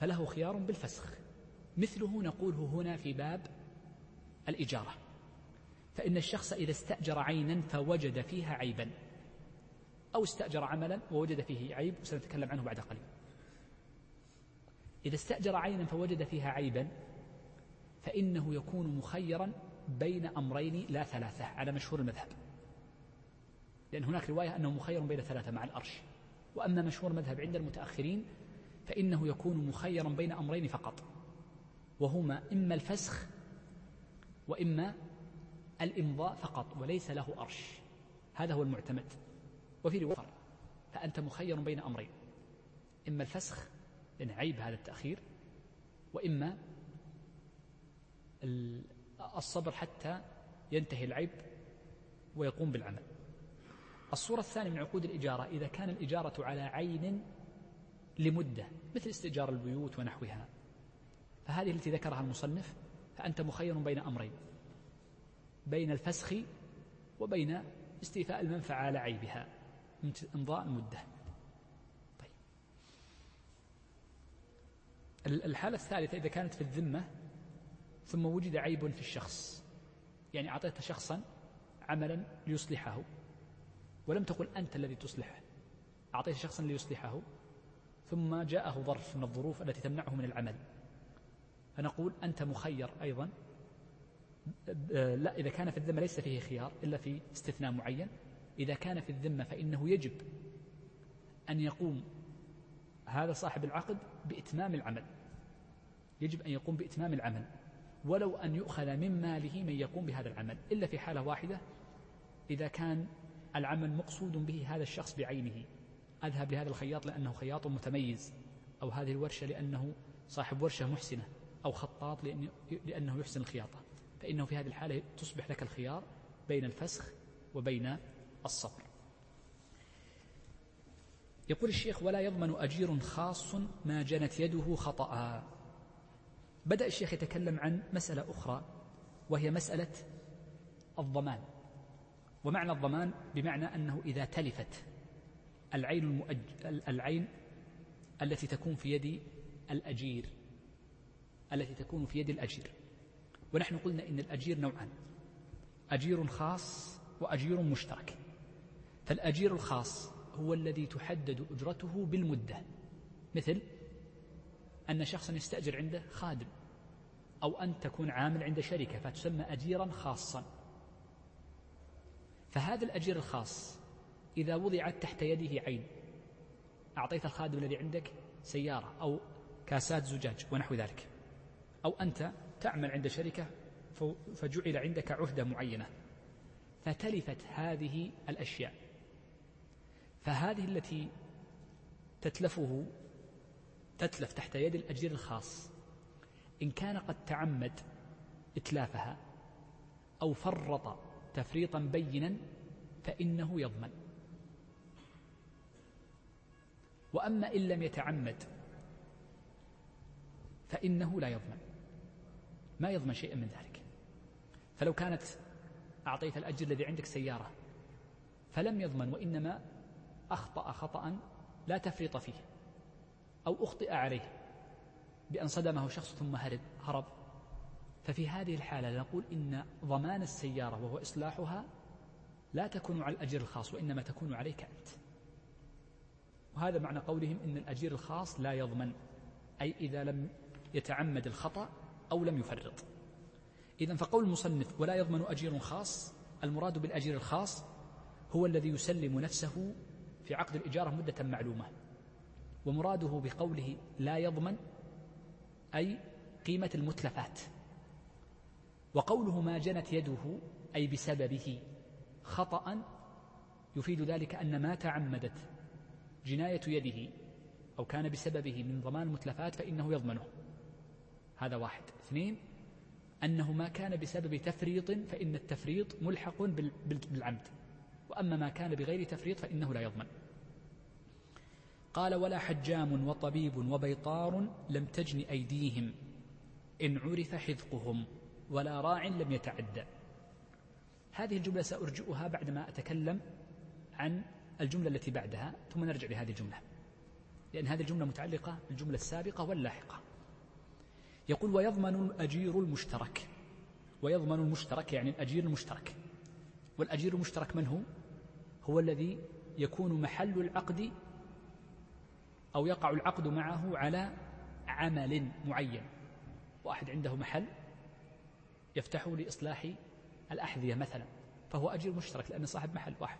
فله خيار بالفسخ مثله نقوله هنا في باب الإجارة. فإن الشخص إذا استأجر عينا فوجد فيها عيبا أو استأجر عملا ووجد فيه عيب وسنتكلم عنه بعد قليل. إذا استأجر عينا فوجد فيها عيبا فإنه يكون مخيرا بين أمرين لا ثلاثة على مشهور المذهب. لأن هناك رواية أنه مخير بين ثلاثة مع الأرش. وأما مشهور المذهب عند المتأخرين فإنه يكون مخيرا بين أمرين فقط. وهما إما الفسخ وإما الإمضاء فقط وليس له أرش. هذا هو المعتمد. وفي رواية فأنت مخير بين أمرين. إما الفسخ لأن عيب هذا التأخير وإما الصبر حتى ينتهي العيب ويقوم بالعمل. الصورة الثانية من عقود الإجارة إذا كان الإجارة على عين لمدة مثل استئجار البيوت ونحوها فهذه التي ذكرها المصنف فأنت مخير بين أمرين بين الفسخ وبين استيفاء المنفعة على عيبها امضاء المدة. الحالة الثالثة إذا كانت في الذمة ثم وجد عيب في الشخص. يعني أعطيت شخصا عملا ليصلحه ولم تقل أنت الذي تصلحه. أعطيت شخصا ليصلحه ثم جاءه ظرف من الظروف التي تمنعه من العمل. فنقول أنت مخير أيضا. لا إذا كان في الذمة ليس فيه خيار إلا في استثناء معين. إذا كان في الذمة فإنه يجب أن يقوم هذا صاحب العقد بإتمام العمل. يجب أن يقوم بإتمام العمل ولو أن يؤخذ من ماله من يقوم بهذا العمل إلا في حالة واحدة إذا كان العمل مقصود به هذا الشخص بعينه. أذهب لهذا الخياط لأنه خياط متميز أو هذه الورشة لأنه صاحب ورشة محسنة أو خطاط لأنه يحسن الخياطة فإنه في هذه الحالة تصبح لك الخيار بين الفسخ وبين الصبر. يقول الشيخ ولا يضمن أجير خاص ما جنت يده خطأ بدأ الشيخ يتكلم عن مسألة أخرى وهي مسألة الضمان. ومعنى الضمان بمعنى أنه إذا تلفت العين المؤج... العين التي تكون في يد الأجير التي تكون في يد الأجير. ونحن قلنا إن الأجير نوعان أجير خاص وأجير مشترك. فالأجير الخاص هو الذي تحدد أجرته بالمدة مثل أن شخصا يستأجر عنده خادم. أو أن تكون عامل عند شركة فتسمى أجيرا خاصا. فهذا الأجير الخاص إذا وضعت تحت يده عين أعطيت الخادم الذي عندك سيارة أو كاسات زجاج ونحو ذلك أو أنت تعمل عند شركة فجعل عندك عهدة معينة. فتلفت هذه الأشياء. فهذه التي تتلفه تتلف تحت يد الأجير الخاص إن كان قد تعمد إتلافها أو فرط تفريطا بينا فإنه يضمن. وأما إن لم يتعمد فإنه لا يضمن. ما يضمن شيئا من ذلك. فلو كانت أعطيت الأجر الذي عندك سيارة فلم يضمن وإنما أخطأ خطأ لا تفريط فيه أو أخطئ عليه. بأن صدمه شخص ثم هرب هرب. ففي هذه الحالة نقول إن ضمان السيارة وهو إصلاحها لا تكون على الأجر الخاص وإنما تكون عليك أنت. وهذا معنى قولهم إن الأجير الخاص لا يضمن أي إذا لم يتعمد الخطأ أو لم يفرط. إذا فقول المصنف ولا يضمن أجير خاص المراد بالأجير الخاص هو الذي يسلم نفسه في عقد الإجارة مدة معلومة. ومراده بقوله لا يضمن أي قيمة المتلفات. وقوله ما جنت يده أي بسببه خطأ يفيد ذلك أن ما تعمدت جناية يده أو كان بسببه من ضمان المتلفات فإنه يضمنه. هذا واحد. اثنين أنه ما كان بسبب تفريط فإن التفريط ملحق بالعمد. وأما ما كان بغير تفريط فإنه لا يضمن. قال ولا حجام وطبيب وبيطار لم تجن أيديهم. إن عرف حذقهم ولا راع لم يتعدى هذه الجملة سأرجئها بعدما أتكلم عن الجملة التي بعدها ثم نرجع لهذه الجملة. لأن هذه الجملة متعلقة بالجملة السابقة واللاحقة. يقول ويضمن الأجير المشترك. ويضمن المشترك يعني الأجير المشترك. والأجير المشترك من هو؟ هو الذي يكون محل العقد أو يقع العقد معه على عمل معين. واحد عنده محل يفتحه لإصلاح الأحذية مثلا فهو أجير مشترك لأنه صاحب محل واحد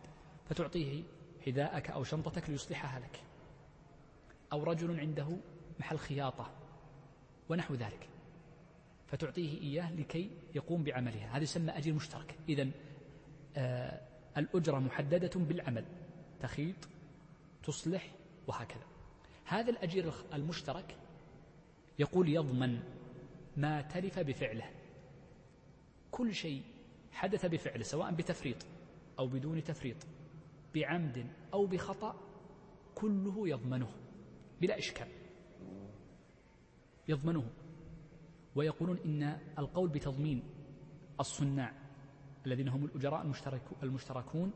فتعطيه حذاءك أو شنطتك ليصلحها لك. أو رجل عنده محل خياطة ونحو ذلك فتعطيه إياه لكي يقوم بعملها. هذا يسمى أجير مشترك. إذا آه الأجرة محددة بالعمل تخيط تصلح وهكذا. هذا الأجير المشترك يقول يضمن ما تلف بفعله. كل شيء حدث بفعله سواء بتفريط أو بدون تفريط بعمد أو بخطأ كله يضمنه بلا إشكال. يضمنه. ويقولون إن القول بتضمين الصناع الذين هم الأجراء المشترك المشتركون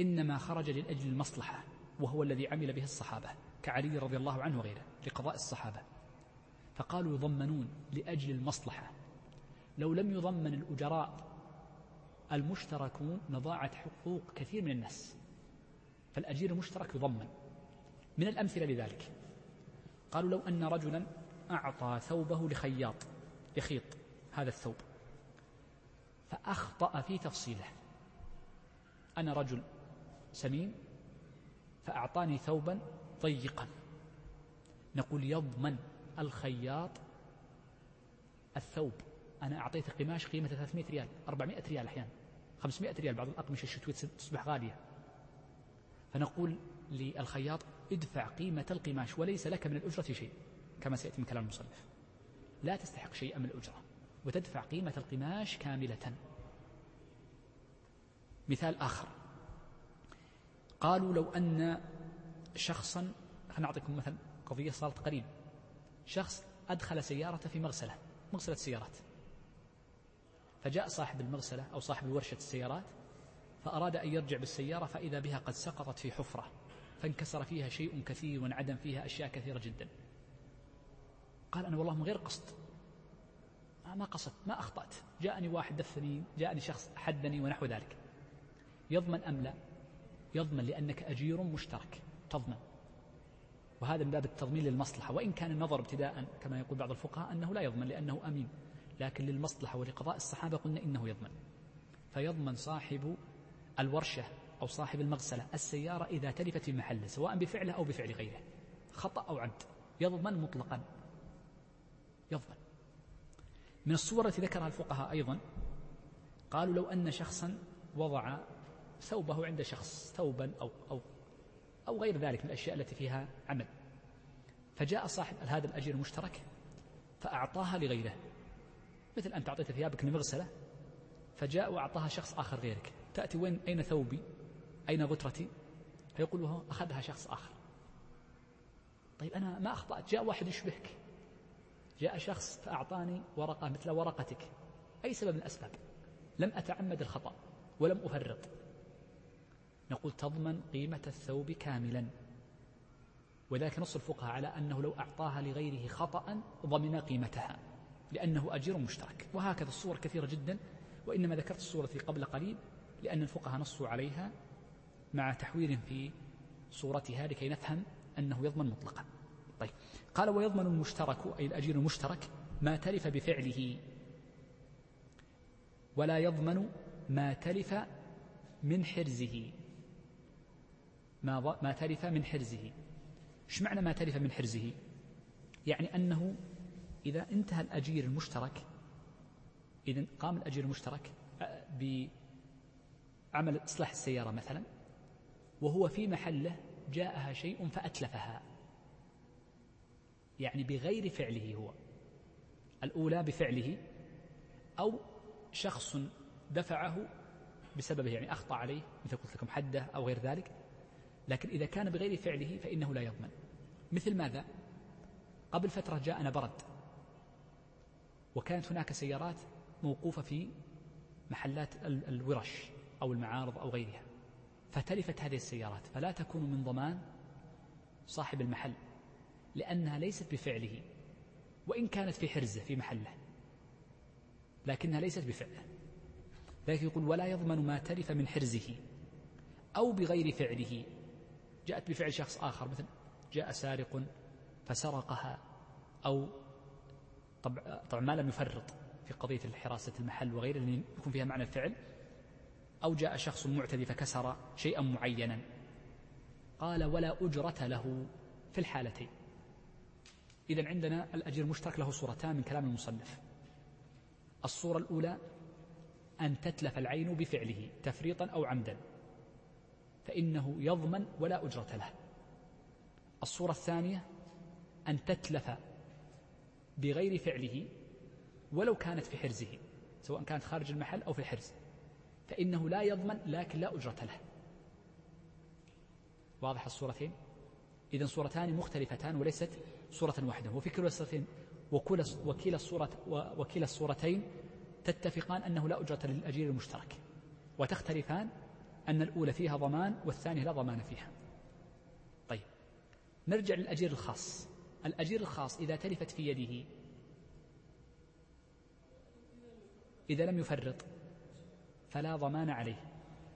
إنما خرج لأجل المصلحة وهو الذي عمل به الصحابة. كعلي رضي الله عنه وغيره لقضاء الصحابة. فقالوا يضمنون لأجل المصلحة. لو لم يضمن الأجراء المشتركون لضاعت حقوق كثير من الناس. فالأجير المشترك يضمن. من الأمثلة لذلك. قالوا لو أن رجلا أعطى ثوبه لخياط يخيط هذا الثوب. فأخطأ في تفصيله. أنا رجل سمين فأعطاني ثوبا ضيقا نقول يضمن الخياط الثوب. أنا أعطيته قماش قيمته 300 ريال 400 ريال أحيانا. 500 ريال بعض الأقمشة الشتوية تصبح غالية. فنقول للخياط ادفع قيمة القماش وليس لك من الأجرة شيء كما سيأتي من كلام المصنف. لا تستحق شيئا من الأجرة وتدفع قيمة القماش كاملة. مثال آخر. قالوا لو أن شخصا خلينا نعطيكم مثلا قضية صارت قريب. شخص أدخل سيارته في مغسلة مغسلة سيارات. فجاء صاحب المغسلة أو صاحب ورشة السيارات فأراد أن يرجع بالسيارة فإذا بها قد سقطت في حفرة فانكسر فيها شيء كثير وانعدم فيها أشياء كثيرة جدا. قال أنا والله من غير قصد ما قصدت ما أخطأت. جاءني واحد دفني جاءني شخص حدني ونحو ذلك. يضمن أم لا؟ يضمن لأنك أجير مشترك. تضمن وهذا من باب التضمين للمصلحة. وإن كان النظر ابتداء كما يقول بعض الفقهاء أنه لا يضمن لأنه أمين. لكن للمصلحة ولقضاء الصحابة قلنا إنه يضمن. فيضمن صاحب الورشة أو صاحب المغسلة السيارة إذا تلفت في محله سواء بفعله أو بفعل غيره. خطأ أو عمد يضمن مطلقا. يضمن. من الصور التي ذكرها الفقهاء أيضا قالوا لو أن شخصا وضع ثوبه عند شخص ثوبا أو, أو, أو غير ذلك من الأشياء التي فيها عمل. فجاء صاحب هذا الأجير المشترك فأعطاها لغيره. مثل أن تعطيت ثيابك لمغسلة فجاء وأعطاها شخص آخر غيرك. تأتي وين؟ أين ثوبي؟ أين غترتي؟ فيقول له أخذها شخص آخر. طيب أنا ما أخطأت. جاء واحد يشبهك. جاء شخص فأعطاني ورقة مثل ورقتك. أي سبب من الأسباب؟ لم أتعمد الخطأ ولم أفرط. نقول تضمن قيمة الثوب كاملا. وذلك نص الفقهاء على أنه لو أعطاها لغيره خطأ ضمن قيمتها لأنه أجير مشترك. وهكذا الصور كثيرة جدا وإنما ذكرت الصورة قبل قليل لأن الفقهاء نصوا عليها مع تحوير في صورتها لكي نفهم أنه يضمن مطلقا. طيب قال ويضمن المشترك أي الأجير المشترك ما تلف بفعله. ولا يضمن ما تلف من حرزه. ما ما تلف من حرزه. إيش معنى ما تلف من حرزه؟ يعني أنه إذا انتهى الأجير المشترك إذا قام الأجير المشترك بعمل إصلاح السيارة مثلا وهو في محله جاءها شيء فأتلفها. يعني بغير فعله هو. الأولى بفعله أو شخص دفعه بسببه يعني أخطأ عليه مثل قلت لكم حده أو غير ذلك لكن إذا كان بغير فعله فإنه لا يضمن. مثل ماذا؟ قبل فترة جاءنا برد. وكانت هناك سيارات موقوفة في محلات الورش أو المعارض أو غيرها. فتلفت هذه السيارات. فلا تكون من ضمان صاحب المحل لأنها ليست بفعله وإن كانت في حرزة في محله لكنها ليست بفعله. لكن يقول ولا يضمن ما تلف من حرزه أو بغير فعله. جاءت بفعل شخص آخر مثل جاء سارق فسرقها أو طبعا ما لم يفرط في قضية حراسة المحل وغيره لأن يكون فيها معنى الفعل. أو جاء شخص معتدي فكسر شيئا معينا. قال ولا أجرة له في الحالتين. إذا عندنا الأجير المشترك له صورتان من كلام المصنف. الصورة الأولى أن تتلف العين بفعله تفريطا أو عمدا. فإنه يضمن ولا أجرة له. الصورة الثانية أن تتلف بغير فعله ولو كانت في حرزه سواء كانت خارج المحل أو في الحرز فإنه لا يضمن لكن لا أجرة له. واضح الصورتين؟ إذا صورتان مختلفتان وليست صورة واحدة. وفي كلا الصورتين وكلا الصورة وكلا الصورتين تتفقان أنه لا أجرة للأجير المشترك. وتختلفان أن الأولى فيها ضمان والثانية لا ضمان فيها. طيب نرجع للأجير الخاص. الأجير الخاص إذا تلفت في يده إذا لم يفرط فلا ضمان عليه.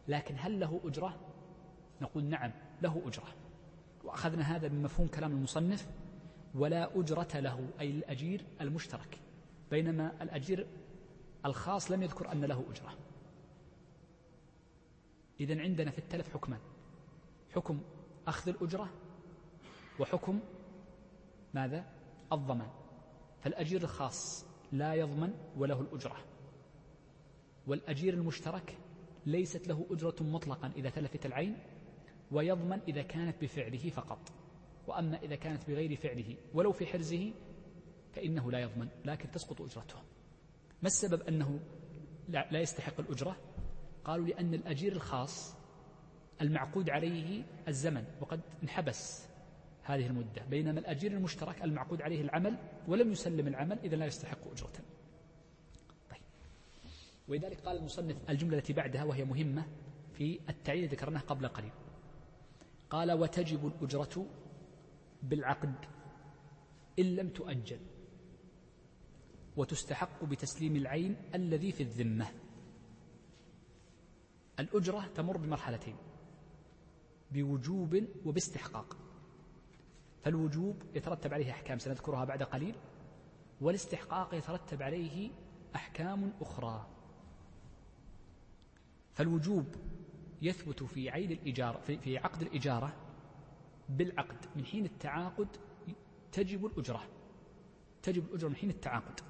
لكن هل له أجرة؟ نقول نعم له أجرة. وأخذنا هذا من مفهوم كلام المصنف ولا أجرة له أي الأجير المشترك. بينما الأجير الخاص لم يذكر أن له أجرة. إذا عندنا في التلف حكمان. حكم أخذ الأجرة وحكم ماذا؟ الضمان. فالأجير الخاص لا يضمن وله الأجرة. والأجير المشترك ليست له أجرة مطلقا إذا تلفت العين ويضمن إذا كانت بفعله فقط. وأما إذا كانت بغير فعله ولو في حرزه فإنه لا يضمن لكن تسقط أجرته. ما السبب أنه لا يستحق الأجرة؟ قالوا لأن الأجير الخاص المعقود عليه الزمن وقد انحبس هذه المدة بينما الأجير المشترك المعقود عليه العمل ولم يسلم العمل إذا لا يستحق أجرة. طيب. ولذلك قال المصنف الجملة التي بعدها وهي مهمة في التعيين ذكرناه قبل قليل. قال وتجب الأجرة بالعقد إن لم تؤجل وتستحق بتسليم العين الذي في الذمة. الأجرة تمر بمرحلتين بوجوب وباستحقاق. فالوجوب يترتب عليه أحكام سنذكرها بعد قليل والاستحقاق يترتب عليه أحكام أخرى. فالوجوب يثبت في عين الإجارة في عقد الإجارة بالعقد من حين التعاقد تجب الأجرة تجب الأجرة من حين التعاقد.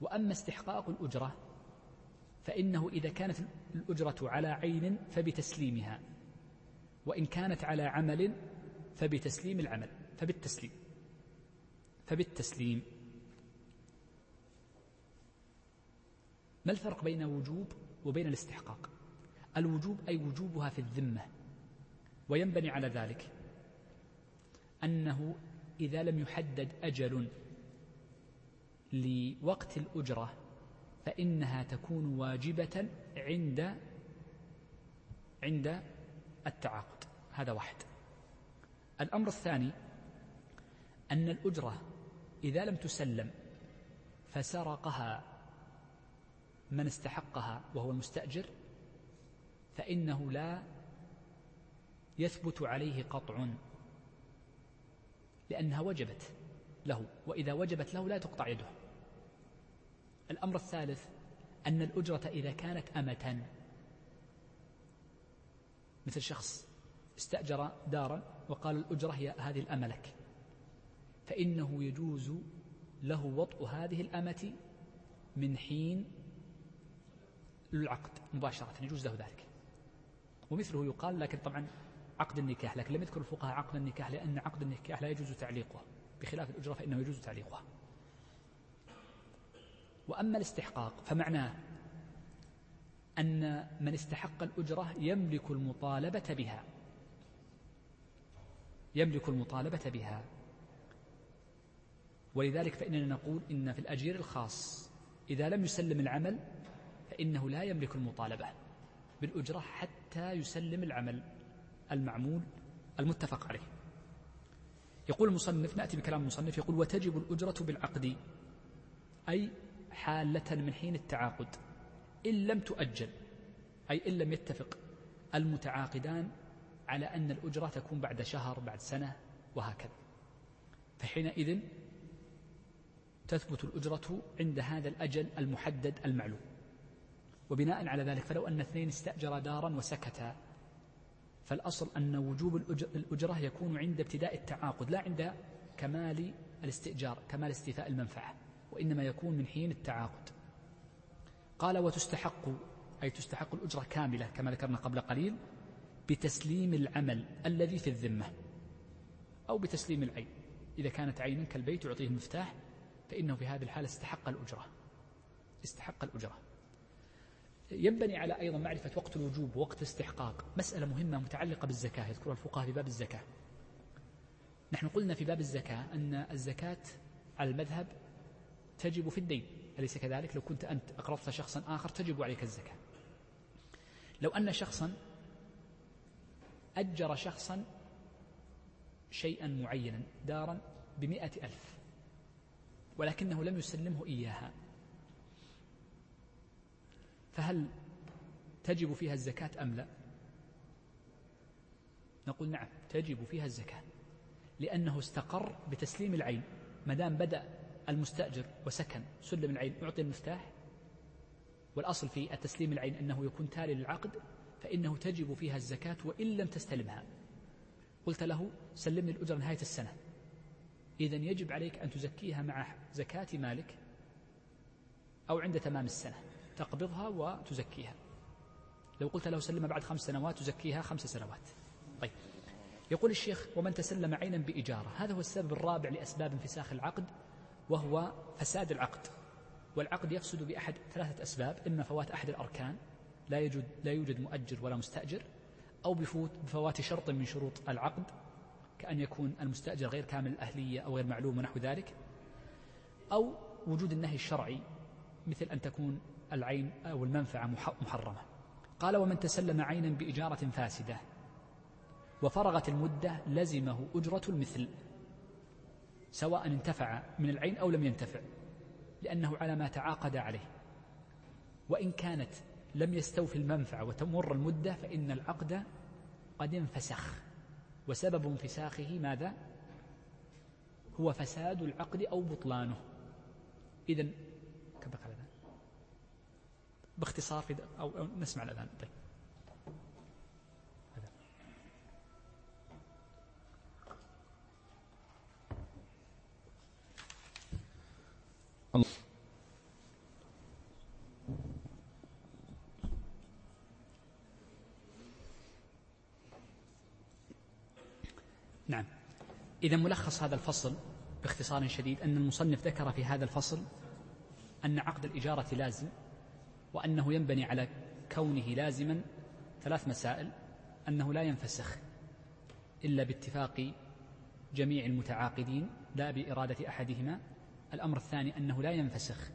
وأما استحقاق الأجرة فإنه إذا كانت الأجرة على عين فبتسليمها وإن كانت على عمل فبتسليم العمل فبالتسليم فبالتسليم. ما الفرق بين وجوب وبين الاستحقاق؟ الوجوب أي وجوبها في الذمة وينبني على ذلك أنه إذا لم يحدد أجل لوقت الأجرة فإنها تكون واجبة عند عند التعاقد. هذا واحد. الأمر الثاني أن الأجرة إذا لم تسلم فسرقها من استحقها وهو المستأجر فإنه لا يثبت عليه قطع لأنها وجبت له وإذا وجبت له لا تقطع يده. الأمر الثالث أن الأجرة إذا كانت أمة. مثل شخص استأجر دارا وقال الأجرة هي هذه الأمة لك فإنه يجوز له وطء هذه الأمة من حين العقد مباشرة يجوز له ذلك. ومثله يقال لكن طبعا عقد النكاح لكن لم يذكر الفقهاء عقد النكاح لأن عقد النكاح لا يجوز تعليقه بخلاف الأجرة فإنه يجوز تعليقها. وأما الاستحقاق فمعناه أن من استحق الأجرة يملك المطالبة بها. يملك المطالبة بها. ولذلك فإننا نقول إن في الأجير الخاص إذا لم يسلم العمل فإنه لا يملك المطالبة بالأجرة حتى يسلم العمل المعمول المتفق عليه. يقول المصنف نأتي بكلام المصنف يقول وتجب الأجرة بالعقد. أي حالة من حين التعاقد إن لم تؤجل أي إن لم يتفق المتعاقدان على أن الأجرة تكون بعد شهر بعد سنة وهكذا. فحينئذ تثبت الأجرة عند هذا الأجل المحدد المعلوم. وبناء على ذلك فلو أن اثنين استأجرا دارا وسكتا فالأصل أن وجوب الأجرة يكون عند ابتداء التعاقد لا عند كمال الاستئجار كمال استيفاء المنفعة. وإنما يكون من حين التعاقد. قال وتستحق أي تستحق الأجرة كاملة كما ذكرنا قبل قليل بتسليم العمل الذي في الذمة أو بتسليم العين إذا كانت عينا كالبيت يعطيه المفتاح فإنه في هذه الحالة استحق الأجرة. استحق الأجرة. ينبني على أيضا معرفة وقت الوجوب ووقت الاستحقاق. مسألة مهمة متعلقة بالزكاة يذكرها الفقهاء في باب الزكاة. نحن قلنا في باب الزكاة أن الزكاة على المذهب تجب في الدين. أليس كذلك؟ لو كنت أنت أقرضت شخصا آخر تجب عليك الزكاة. لو أن شخصا أجر شخصا شيئا معينا دارا بمئة ألف ولكنه لم يسلمه إياها فهل تجب فيها الزكاة أم لا؟ نقول نعم تجب فيها الزكاة لأنه استقر بتسليم العين. ما دام بدأ المستأجر وسكن سلم العين أعطي المفتاح. والأصل في التسليم العين أنه يكون تالي للعقد فإنه تجب فيها الزكاة وإن لم تستلمها. قلت له سلمني الأجرة نهاية السنة. إذا يجب عليك أن تزكيها مع زكاة مالك أو عند تمام السنة. تقبضها وتزكيها. لو قلت له سلمها بعد خمس سنوات تزكيها خمس سنوات. طيب. يقول الشيخ ومن تسلم عينا بإجارة. هذا هو السبب الرابع لأسباب انفساخ العقد. وهو فساد العقد. والعقد يفسد بأحد ثلاثة أسباب إما فوات أحد الأركان لا يوجد لا يوجد مؤجر ولا مستأجر أو بفوت بفوات شرط من شروط العقد كأن يكون المستأجر غير كامل الأهلية أو غير معلوم ونحو ذلك أو وجود النهي الشرعي مثل أن تكون العين أو المنفعة محرمة. قال ومن تسلم عينا بإجارة فاسدة وفرغت المدة لزمه أجرة المثل. سواء انتفع من العين أو لم ينتفع لأنه على ما تعاقد عليه. وإن كانت لم يستوفي المنفعة وتمر المدة فإن العقد قد انفسخ. وسبب انفساخه ماذا؟ هو فساد العقد أو بطلانه. إذا كم بقى الأذان؟ باختصار في أو, نسمع الأذان. طيب الله نعم إذا ملخص هذا الفصل باختصار شديد أن المصنف ذكر في هذا الفصل أن عقد الإجارة لازم وأنه ينبني على كونه لازما ثلاث مسائل أنه لا ينفسخ إلا باتفاق جميع المتعاقدين لا بإرادة أحدهما الأمر الثاني أنه لا ينفسخ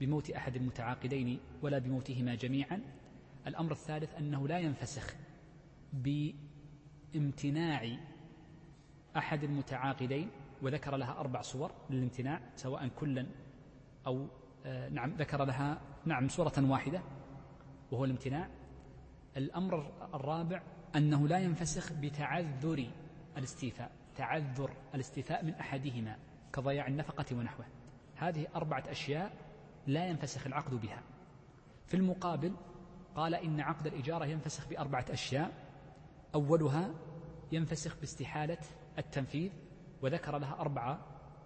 بموت أحد المتعاقدين ولا بموتهما جميعا الأمر الثالث أنه لا ينفسخ بامتناع أحد المتعاقدين وذكر لها أربع صور للامتناع سواء كلا أو آه نعم ذكر لها نعم صورة واحدة وهو الامتناع. الأمر الرابع أنه لا ينفسخ بتعذر الاستيفاء تعذر الاستيفاء من أحدهما كضياع النفقة ونحوه. هذه أربعة أشياء لا ينفسخ العقد بها. في المقابل قال إن عقد الإجارة ينفسخ بأربعة أشياء. أولها ينفسخ باستحالة التنفيذ وذكر لها أربع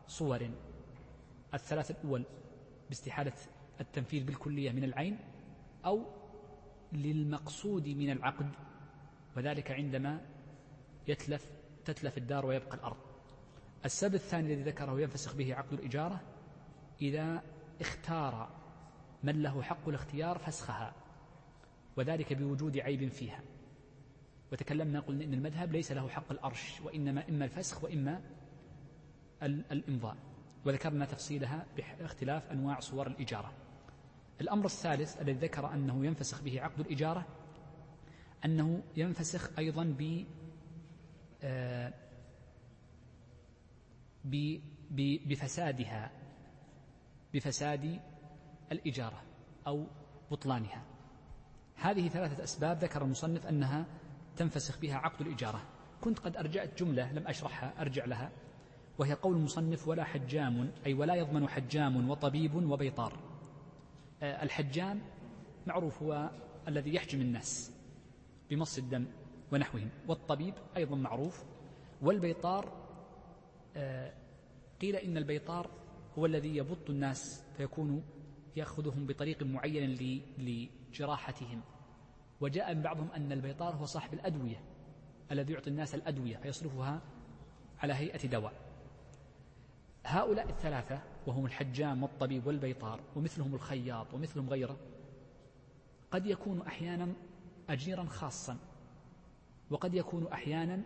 صور. الثلاث الأول باستحالة التنفيذ بالكلية من العين أو للمقصود من العقد وذلك عندما يتلف تتلف الدار ويبقى الأرض. السبب الثاني الذي ذكره ينفسخ به عقد الإجارة إذا اختار من له حق الاختيار فسخها وذلك بوجود عيب فيها. وتكلمنا قلنا إن المذهب ليس له حق الأرش وإنما إما الفسخ وإما الإمضاء وذكرنا تفصيلها باختلاف أنواع صور الإجارة. الأمر الثالث الذي ذكر أنه ينفسخ به عقد الإجارة أنه ينفسخ أيضا ب آه، بفسادها بفساد الإجارة أو بطلانها. هذه ثلاثة أسباب ذكر المصنف أنها تنفسخ بها عقد الإجارة. كنت قد أرجعت جملة لم أشرحها أرجع لها. وهي قول المصنف ولا حجام أي ولا يضمن حجام وطبيب وبيطار. آه، الحجام معروف هو الذي يحجم الناس بمص الدم ونحوهم. والطبيب أيضا معروف. والبيطار آه، قيل إن البيطار هو الذي يبط الناس فيكون يأخذهم بطريق معين لجراحتهم. وجاء من بعضهم أن البيطار هو صاحب الأدوية الذي يعطي الناس الأدوية فيصرفها على هيئة دواء. هؤلاء الثلاثة وهم الحجام والطبيب والبيطار ومثلهم الخياط ومثلهم غيره قد يكون أحيانا أجيرا خاصا وقد يكون أحيانا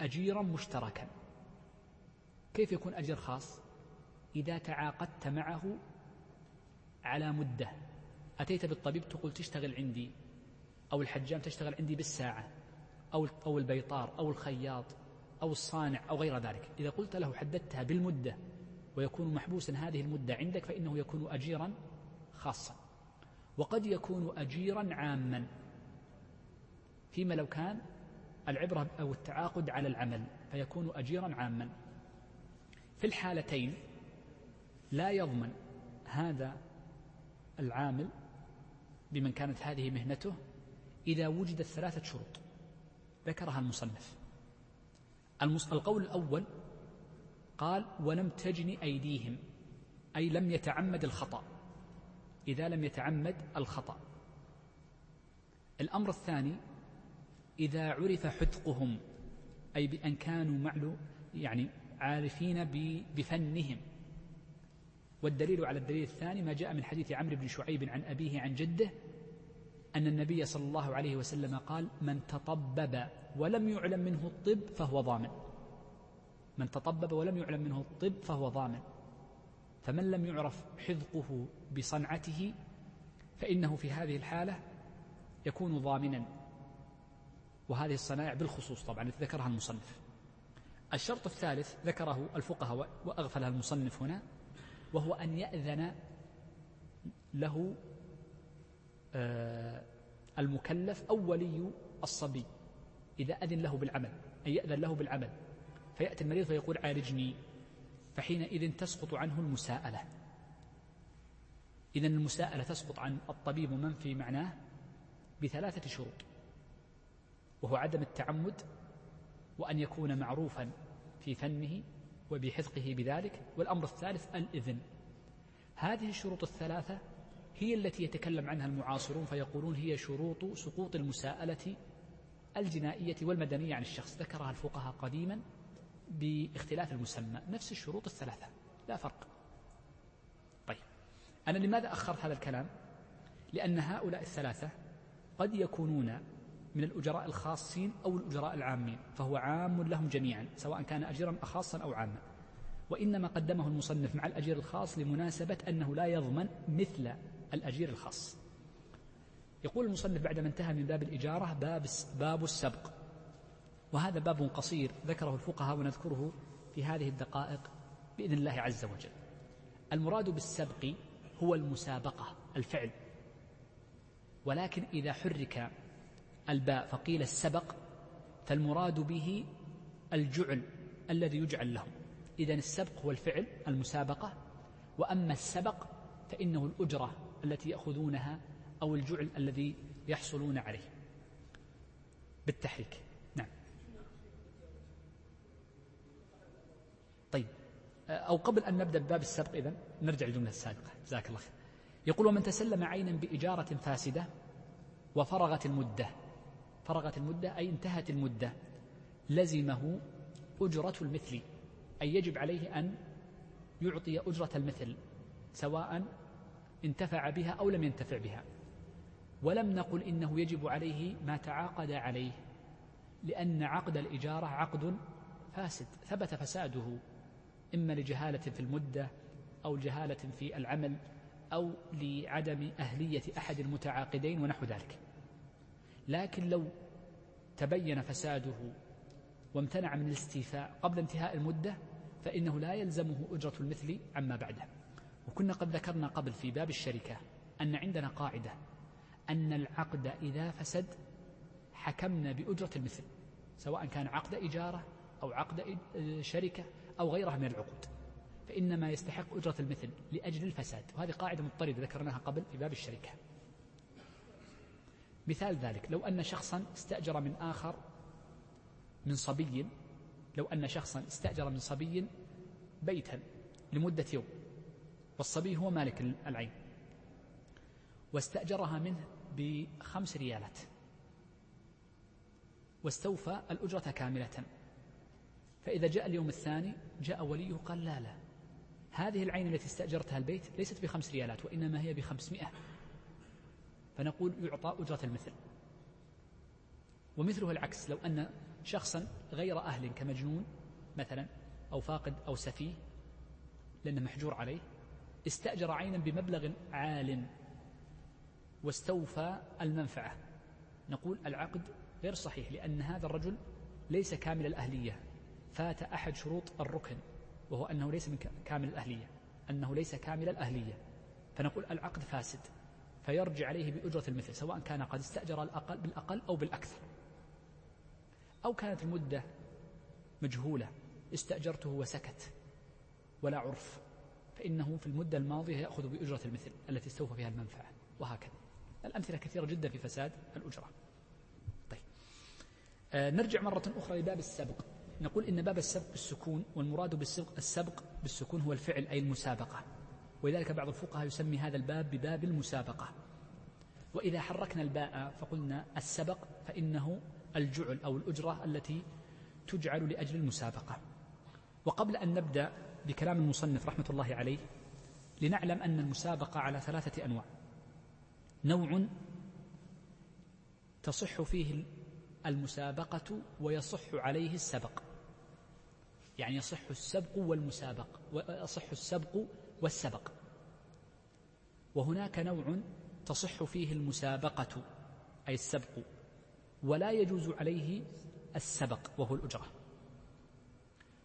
أجيرا مشتركا. كيف يكون أجير خاص؟ إذا تعاقدت معه على مدة. أتيت بالطبيب تقول تشتغل عندي. أو الحجام تشتغل عندي بالساعة أو أو البيطار أو الخياط أو الصانع أو غير ذلك. إذا قلت له حددتها بالمدة ويكون محبوسا هذه المدة عندك فإنه يكون أجيرا خاصا. وقد يكون أجيرا عاما. فيما لو كان العبرة أو التعاقد على العمل فيكون أجيرا عاما. في الحالتين لا يضمن هذا العامل بمن كانت هذه مهنته إذا وجدت ثلاثة شروط. ذكرها المصنف. القول الأول قال ولم تجن أيديهم أي لم يتعمد الخطأ. إذا لم يتعمد الخطأ. الأمر الثاني إذا عرف حذقهم أي بأن كانوا معلو يعني عارفين بفنهم. والدليل على الدليل الثاني ما جاء من حديث عمرو بن شعيب عن أبيه عن جده أن النبي صلى الله عليه وسلم قال من تطبب ولم يعلم منه الطب فهو ضامن. من تطبب ولم يعلم منه الطب فهو ضامن. فمن لم يعرف حذقه بصنعته فإنه في هذه الحالة يكون ضامنا. وهذه الصنائع بالخصوص طبعا ذكرها المصنف. الشرط الثالث ذكره الفقهاء وأغفلها المصنف هنا وهو أن يأذن له المكلف أو ولي الصبي إذا أذن له بالعمل أن يأذن له بالعمل فيأتي المريض فيقول عالجني فحينئذ تسقط عنه المساءلة. إذا المساءلة تسقط عن الطبيب ومن في معناه بثلاثة شروط وهو عدم التعمد وأن يكون معروفا في فنه وبحذقه بذلك والأمر الثالث الإذن. هذه الشروط الثلاثة هي التي يتكلم عنها المعاصرون فيقولون هي شروط سقوط المساءلة الجنائية والمدنية عن الشخص. ذكرها الفقهاء قديما باختلاف المسمى. نفس الشروط الثلاثة. لا فرق. طيب. أنا لماذا أخرت هذا الكلام؟ لأن هؤلاء الثلاثة قد يكونون من الأجراء الخاصين أو الأجراء العامين فهو عام لهم جميعا سواء كان أجيرا خاصا أو عاما. وإنما قدمه المصنف مع الأجير الخاص لمناسبة أنه لا يضمن مثل الأجير الخاص. يقول المصنف بعدما انتهى من باب الإجارة باب, باب السبق. وهذا باب قصير ذكره الفقهاء ونذكره في هذه الدقائق بإذن الله عز وجل. المراد بالسبق هو المسابقة الفعل. ولكن إذا حرك الباء فقيل السبق فالمراد به الجعل الذي يجعل لهم. إذا السبق هو الفعل المسابقة. وأما السبق فإنه الأجرة التي يأخذونها أو الجعل الذي يحصلون عليه. بالتحريك. نعم. طيب. أو قبل أن نبدأ بباب السبق إذن نرجع للجملة السابقة. جزاك الله خير. يقول ومن تسلم عينا بإجارة فاسدة وفرغت المدة. فرغت المدة أي انتهت المدة. لزمه أجرة المثل أي يجب عليه أن يعطي أجرة المثل سواء انتفع بها أو لم ينتفع بها. ولم نقل إنه يجب عليه ما تعاقد عليه لأن عقد الإجارة عقد فاسد ثبت فساده إما لجهالة في المدة أو جهالة في العمل أو لعدم أهلية أحد المتعاقدين ونحو ذلك. لكن لو تبين فساده وامتنع من الاستيفاء قبل انتهاء المدة فإنه لا يلزمه أجرة المثل عما بعده. وكنا قد ذكرنا قبل في باب الشركة أن عندنا قاعدة أن العقد إذا فسد حكمنا بأجرة المثل سواء كان عقد إجارة أو عقد شركة أو غيرها من العقود. فإنما يستحق أجرة المثل لأجل الفساد وهذه قاعدة مضطردة ذكرناها قبل في باب الشركة. مثال ذلك لو أن شخصا استأجر من آخر من صبي لو أن شخصا استأجر من صبي بيتا لمدة يوم والصبي هو مالك العين. واستأجرها منه بخمس ريالات. واستوفى الأجرة كاملة. فإذا جاء اليوم الثاني جاء وليه قال لا لا. هذه العين التي استأجرتها البيت ليست بخمس ريالات وإنما هي بخمسمائة. فنقول يعطى أجرة المثل. ومثله العكس لو أن شخصا غير أهل كمجنون مثلا أو فاقد أو سفيه لأنه محجور عليه استأجر عينا بمبلغ عال واستوفى المنفعة. نقول العقد غير صحيح لأن هذا الرجل ليس كامل الأهلية. فات أحد شروط الركن وهو أنه ليس من كامل الأهلية أنه ليس كامل الأهلية. فنقول العقد فاسد فيرجع عليه بأجرة المثل سواء كان قد استأجر الأقل بالأقل أو بالأكثر. أو كانت المدة مجهولة استأجرته وسكت ولا عرف. فإنه في المدة الماضية يأخذ بأجرة المثل التي استوفى فيها المنفعة وهكذا. الأمثلة كثيرة جدا في فساد الأجرة. طيب. آه نرجع مرة أخرى لباب السبق. نقول إن باب السبق بالسكون والمراد بالسبق السبق بالسكون هو الفعل أي المسابقة. ولذلك بعض الفقهاء يسمي هذا الباب بباب المسابقة. وإذا حركنا الباء فقلنا السبق فإنه الجعل أو الأجرة التي تجعل لأجل المسابقة. وقبل أن نبدأ بكلام المصنف رحمة الله عليه لنعلم أن المسابقة على ثلاثة أنواع. نوع تصح فيه المسابقة ويصح عليه السبق. يعني يصح السبق والمسابق ويصح السبق والسبق. وهناك نوع تصح فيه المسابقة أي السبق ولا يجوز عليه السبق وهو الأجرة.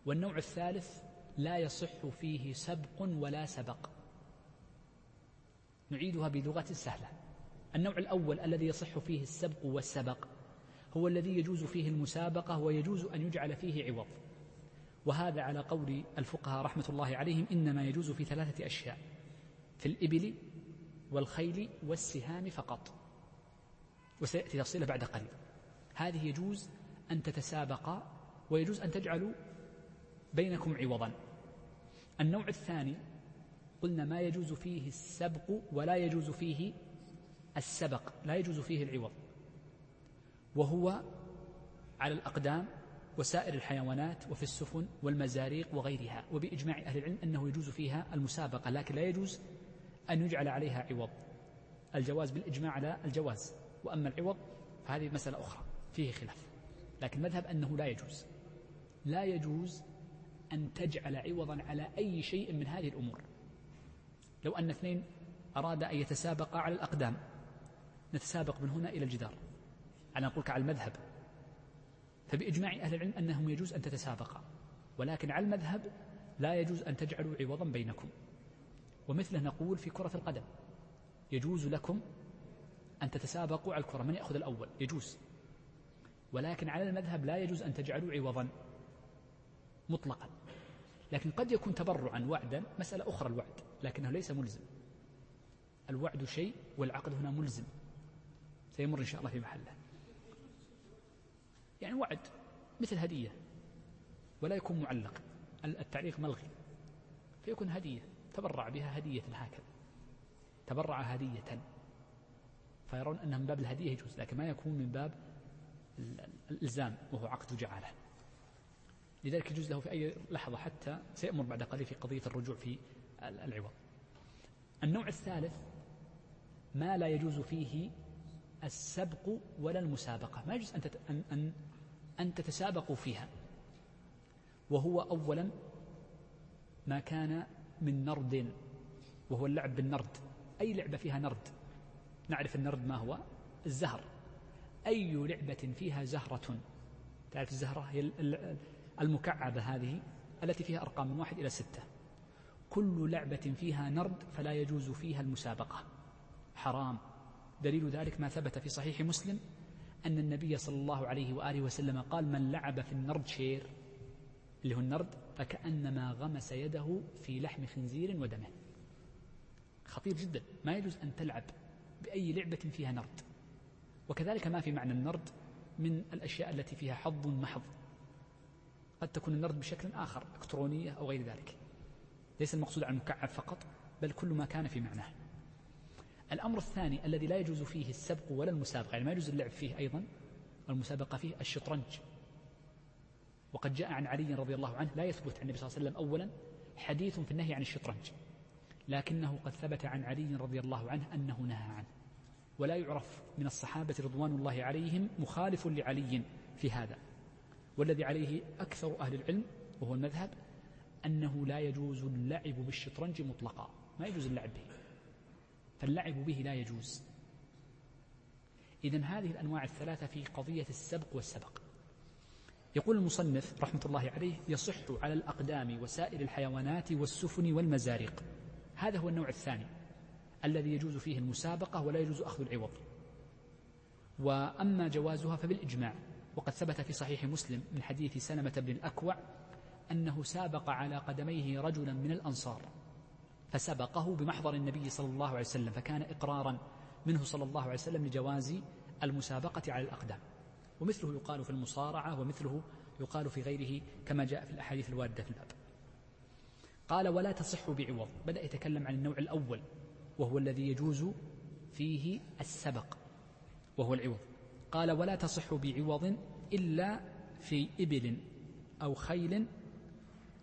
والنوع الثالث لا يصح فيه سبق ولا سبق. نعيدها بلغة سهلة. النوع الأول الذي يصح فيه السبق والسبق هو الذي يجوز فيه المسابقة ويجوز أن يجعل فيه عوض. وهذا على قول الفقهاء رحمة الله عليهم إنما يجوز في ثلاثة أشياء في الإبل والخيل والسهام فقط. وسيأتي تفصيله بعد قليل. هذه يجوز أن تتسابقا ويجوز أن تجعلوا بينكم عوضا. النوع الثاني قلنا ما يجوز فيه السبق ولا يجوز فيه السبق لا يجوز فيه العوض. وهو على الأقدام وسائر الحيوانات وفي السفن والمزاريق وغيرها وبإجماع أهل العلم أنه يجوز فيها المسابقة لكن لا يجوز أن يجعل عليها عوض. الجواز بالإجماع على الجواز وأما العوض فهذه مسألة أخرى فيه خلاف لكن مذهب أنه لا يجوز لا يجوز أن تجعل عوضا على أي شيء من هذه الأمور. لو أن اثنين أراد أن يتسابقا على الأقدام نتسابق من هنا إلى الجدار. أنا أقولك على المذهب. فبإجماع أهل العلم أنهم يجوز أن تتسابقا ولكن على المذهب لا يجوز أن تجعلوا عوضا بينكم. ومثله نقول في كرة القدم. يجوز لكم أن تتسابقوا على الكرة من يأخذ الأول؟ يجوز. ولكن على المذهب لا يجوز أن تجعلوا عوضا مطلقا. لكن قد يكون تبرعا وعدا مسألة أخرى الوعد لكنه ليس ملزم. الوعد شيء والعقد هنا ملزم. سيمر إن شاء الله في محله. يعني وعد مثل هدية ولا يكون معلق. التعليق ملغي. فيكون هدية تبرع بها هدية هكذا. تبرع هدية. فيرون أنها من باب الهدية يجوز لكن ما يكون من باب الإلزام وهو عقد جعالة. لذلك يجوز له في أي لحظة حتى سيأمر بعد قليل في قضية الرجوع في العوض. النوع الثالث ما لا يجوز فيه السبق ولا المسابقة. ما يجوز أن, أن, أن, تتسابقوا فيها. وهو أولا ما كان من نرد وهو اللعب بالنرد. أي لعبة فيها نرد؟ نعرف النرد ما هو؟ الزهر. أي لعبة فيها زهرة؟ تعرف الزهرة؟ هي المكعبة هذه التي فيها أرقام من واحد إلى ستة. كل لعبة فيها نرد فلا يجوز فيها المسابقة. حرام. دليل ذلك ما ثبت في صحيح مسلم أن النبي صلى الله عليه وآله وسلم قال من لعب في النرد شير اللي هو النرد فكأنما غمس يده في لحم خنزير ودمه. خطير جدا. ما يجوز أن تلعب بأي لعبة فيها نرد. وكذلك ما في معنى النرد من الأشياء التي فيها حظ محض. قد تكون النرد بشكل آخر إلكترونية أو غير ذلك. ليس المقصود عن المكعب فقط بل كل ما كان في معناه. الأمر الثاني الذي لا يجوز فيه السبق ولا المسابقة يعني ما يجوز اللعب فيه أيضا المسابقة فيه الشطرنج. وقد جاء عن علي رضي الله عنه لا يثبت عن النبي صلى الله عليه وسلم أولا حديث في النهي عن الشطرنج. لكنه قد ثبت عن علي رضي الله عنه أنه نهى عنه. ولا يعرف من الصحابة رضوان الله عليهم مخالف لعلي في هذا. والذي عليه أكثر أهل العلم وهو المذهب أنه لا يجوز اللعب بالشطرنج مطلقا. ما يجوز اللعب به. فاللعب به لا يجوز. إذا هذه الأنواع الثلاثة في قضية السبق والسبق. يقول المصنف رحمة الله عليه يصح على الأقدام وسائر الحيوانات والسفن والمزارق. هذا هو النوع الثاني الذي يجوز فيه المسابقة ولا يجوز أخذ العوض. وأما جوازها فبالإجماع. وقد ثبت في صحيح مسلم من حديث سلمة بن الأكوع أنه سابق على قدميه رجلا من الأنصار فسبقه بمحضر النبي صلى الله عليه وسلم فكان إقرارا منه صلى الله عليه وسلم لجواز المسابقة على الأقدام. ومثله يقال في المصارعة ومثله يقال في غيره كما جاء في الأحاديث الواردة في الباب. قال ولا تصح بعوض. بدأ يتكلم عن النوع الأول وهو الذي يجوز فيه السبق وهو العوض. قال ولا تصح بعوض إلا في إبل أو خيل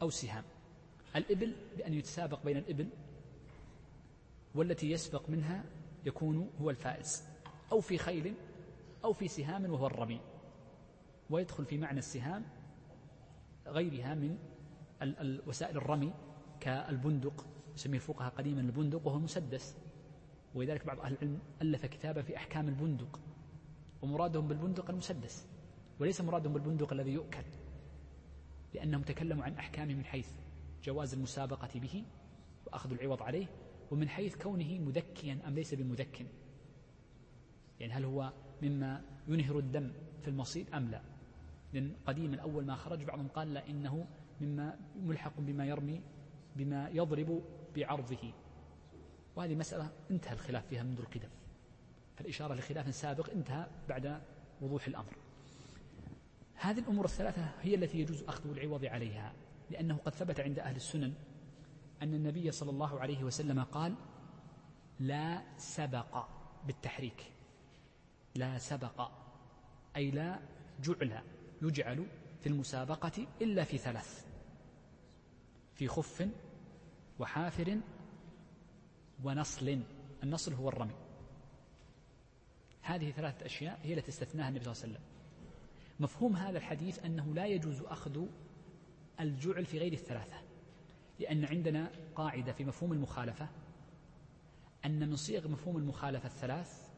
أو سهام. الإبل بأن يتسابق بين الإبل والتي يسبق منها يكون هو الفائز أو في خيل أو في سهام وهو الرمي ويدخل في معنى السهام غيرها من وسائل الرمي كالبندق يسميه الفقهاء قديما البندق وهو المسدس ولذلك بعض أهل العلم ألف كتابا في أحكام البندق. ومرادهم بالبندق المسدس وليس مرادهم بالبندق الذي يؤكل لأنهم تكلموا عن أحكامه من حيث جواز المسابقة به وأخذ العوض عليه ومن حيث كونه مذكيا أم ليس بمذك. يعني هل هو مما ينهر الدم في المصيد أم لا؟ لأن قديما أول ما خرج بعضهم قال لا إنه مما ملحق بما يرمي بما يضرب بعرضه. وهذه مسألة انتهى الخلاف فيها منذ القدم. فالإشارة لخلاف سابق انتهى بعد وضوح الأمر. هذه الأمور الثلاثة هي التي يجوز أخذ العوض عليها لأنه قد ثبت عند أهل السنن أن النبي صلى الله عليه وسلم قال لا سبق بالتحريك لا سبق أي لا جعل يجعل في المسابقة إلا في ثلاث في خف وحافر ونصل النصل هو الرمي. هذه ثلاثة أشياء هي التي استثناها النبي صلى الله عليه وسلم. مفهوم هذا الحديث أنه لا يجوز أخذ الجعل في غير الثلاثة لأن عندنا قاعدة في مفهوم المخالفة أن من صيغ مفهوم المخالفة الثلاث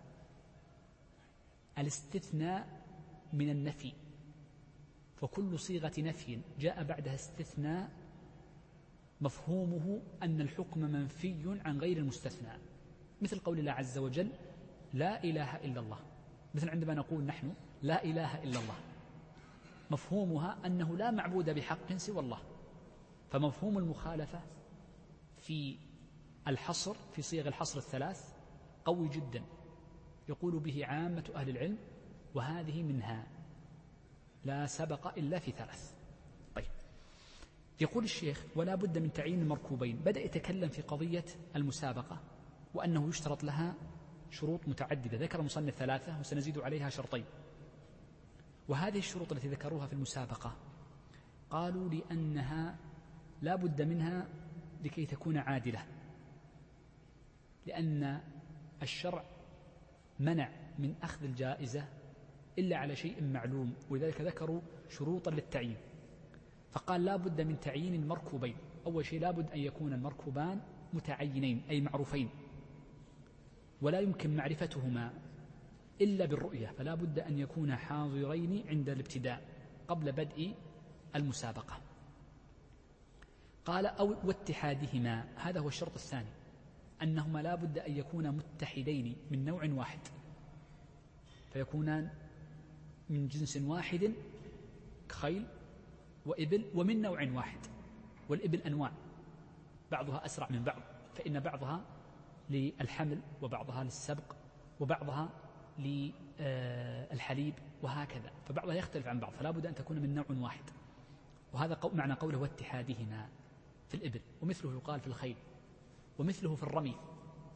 الاستثناء من النفي. فكل صيغة نفي جاء بعدها استثناء مفهومه أن الحكم منفي عن غير المستثنى مثل قول الله عز وجل لا إله إلا الله. مثل عندما نقول نحن لا إله إلا الله. مفهومها أنه لا معبود بحق سوى الله. فمفهوم المخالفة في الحصر في صيغ الحصر الثلاث قوي جدا. يقول به عامة أهل العلم وهذه منها. لا سبق إلا في ثلاث. طيب. يقول الشيخ ولا بد من تعيين المركوبين بدأ يتكلم في قضية المسابقة وأنه يشترط لها شروط متعددة. ذكر المصنف ثلاثة وسنزيد عليها شرطين. وهذه الشروط التي ذكروها في المسابقة قالوا لأنها لا بد منها لكي تكون عادلة. لأن الشرع منع من أخذ الجائزة إلا على شيء معلوم ولذلك ذكروا شروطا للتعيين. فقال لا بد من تعيين المركوبين أول شيء لا بد أن يكون المركوبان متعينين أي معروفين. ولا يمكن معرفتهما إلا بالرؤية فلا بد أن يكونا حاضرين عند الابتداء قبل بدء المسابقة. قال أو واتحادهما هذا هو الشرط الثاني أنهما لا بد أن يكونا متحدين من نوع واحد فيكونان من جنس واحد كخيل وإبل ومن نوع واحد والإبل أنواع بعضها أسرع من بعض فإن بعضها للحمل وبعضها للسبق وبعضها للحليب وهكذا. فبعضها يختلف عن بعض فلا بد أن تكون من نوع واحد. وهذا معنى قوله واتحادهما في الإبل ومثله يقال في الخيل ومثله في الرمي.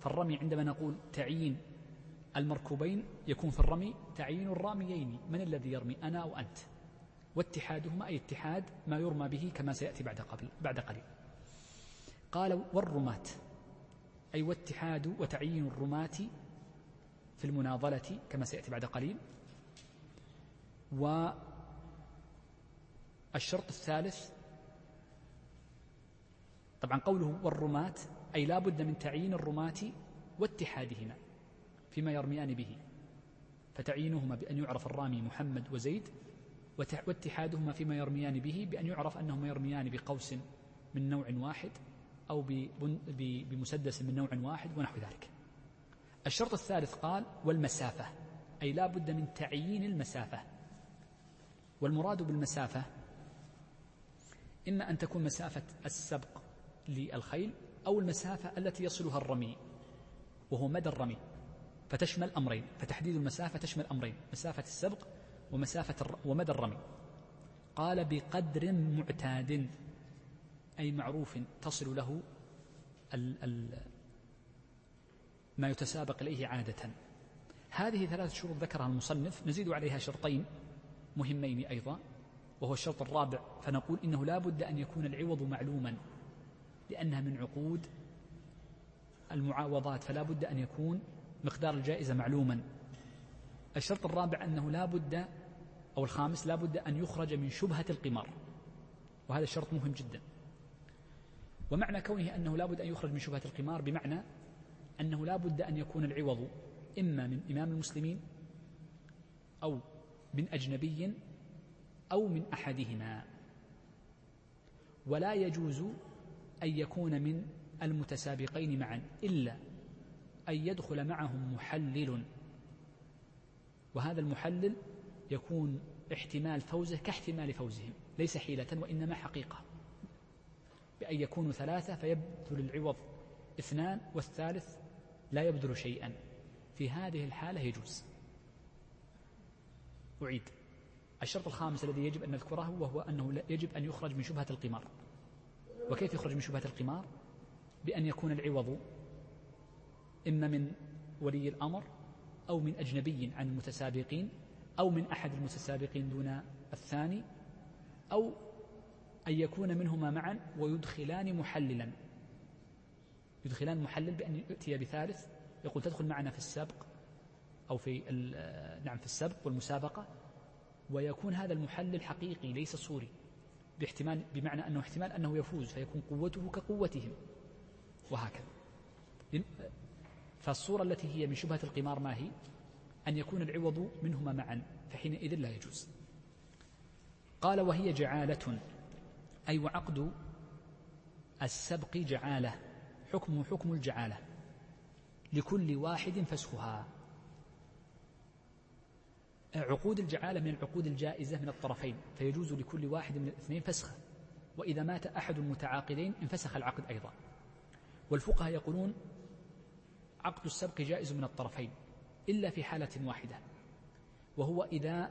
فالرمي عندما نقول تعيين المركوبين يكون في الرمي تعيين الراميين من الذي يرمي أنا أو أنت؟ واتحادهما أي اتحاد ما يرمى به كما سيأتي بعد قبل بعد قليل. قال والرماة. أي واتحاد وتعيين الرماة في المناضلة كما سيأتي بعد قليل. والشرط الثالث طبعا قوله والرماة أي لا بد من تعيين الرماة واتحادهما فيما يرميان به فتعيينهما بأن يعرف الرامي محمد وزيد واتحادهما فيما يرميان به بأن يعرف أنهما يرميان بقوس من نوع واحد. أو بمسدس من نوع واحد ونحو ذلك. الشرط الثالث قال والمسافة. أي لا بد من تعيين المسافة. والمراد بالمسافة إما أن تكون مسافة السبق للخيل أو المسافة التي يصلها الرمي وهو مدى الرمي. فتشمل أمرين فتحديد المسافة تشمل أمرين مسافة السبق ومسافة ومدى الرمي. قال بقدر معتاد. أي معروف تصل له ال ال ما يتسابق إليه عادة. هذه ثلاث شروط ذكرها المصنف نزيد عليها شرطين مهمين أيضا وهو الشرط الرابع فنقول إنه لا بد أن يكون العوض معلوما لأنها من عقود المعاوضات فلا بد أن يكون مقدار الجائزة معلوما. الشرط الرابع أنه لا بد أو الخامس لا بد أن يخرج من شبهة القمار وهذا الشرط مهم جدا. ومعنى كونه أنه لا بد أن يخرج من شبهة القمار بمعنى أنه لا بد أن يكون العوض إما من إمام المسلمين أو من أجنبي أو من أحدهما. ولا يجوز أن يكون من المتسابقين معا إلا أن يدخل معهم محلل. وهذا المحلل يكون احتمال فوزه كاحتمال فوزهم ليس حيلة وإنما حقيقة. بأن يكونوا ثلاثة فيبذل العوض. اثنان والثالث لا يبذل شيئا. في هذه الحالة يجوز. أعيد. الشرط الخامس الذي يجب أن نذكره وهو أنه يجب أن يخرج من شبهة القمار. وكيف يخرج من شبهة القمار؟ بأن يكون العوض إما من ولي الأمر أو من أجنبي عن المتسابقين أو من أحد المتسابقين دون الثاني أو أن يكون منهما معا ويدخلان محللا. يدخلان محلل بأن يأتي بثالث يقول تدخل معنا في السبق أو في نعم في السبق والمسابقة. ويكون هذا المحلل حقيقي ليس صوري باحتمال بمعنى أنه احتمال أنه يفوز فيكون قوته كقوتهم. وهكذا. فالصورة التي هي من شبهة القمار ما هي؟ أن يكون العوض منهما معا فحينئذ لا يجوز. قال وهي جعالة. أي وعقد السبق جعالة حكمه حكم الجعالة. لكل واحد فسخها. عقود الجعالة من العقود الجائزة من الطرفين فيجوز لكل واحد من الاثنين فسخه. وإذا مات أحد المتعاقدين انفسخ العقد أيضا. والفقهاء يقولون عقد السبق جائز من الطرفين إلا في حالة واحدة وهو إذا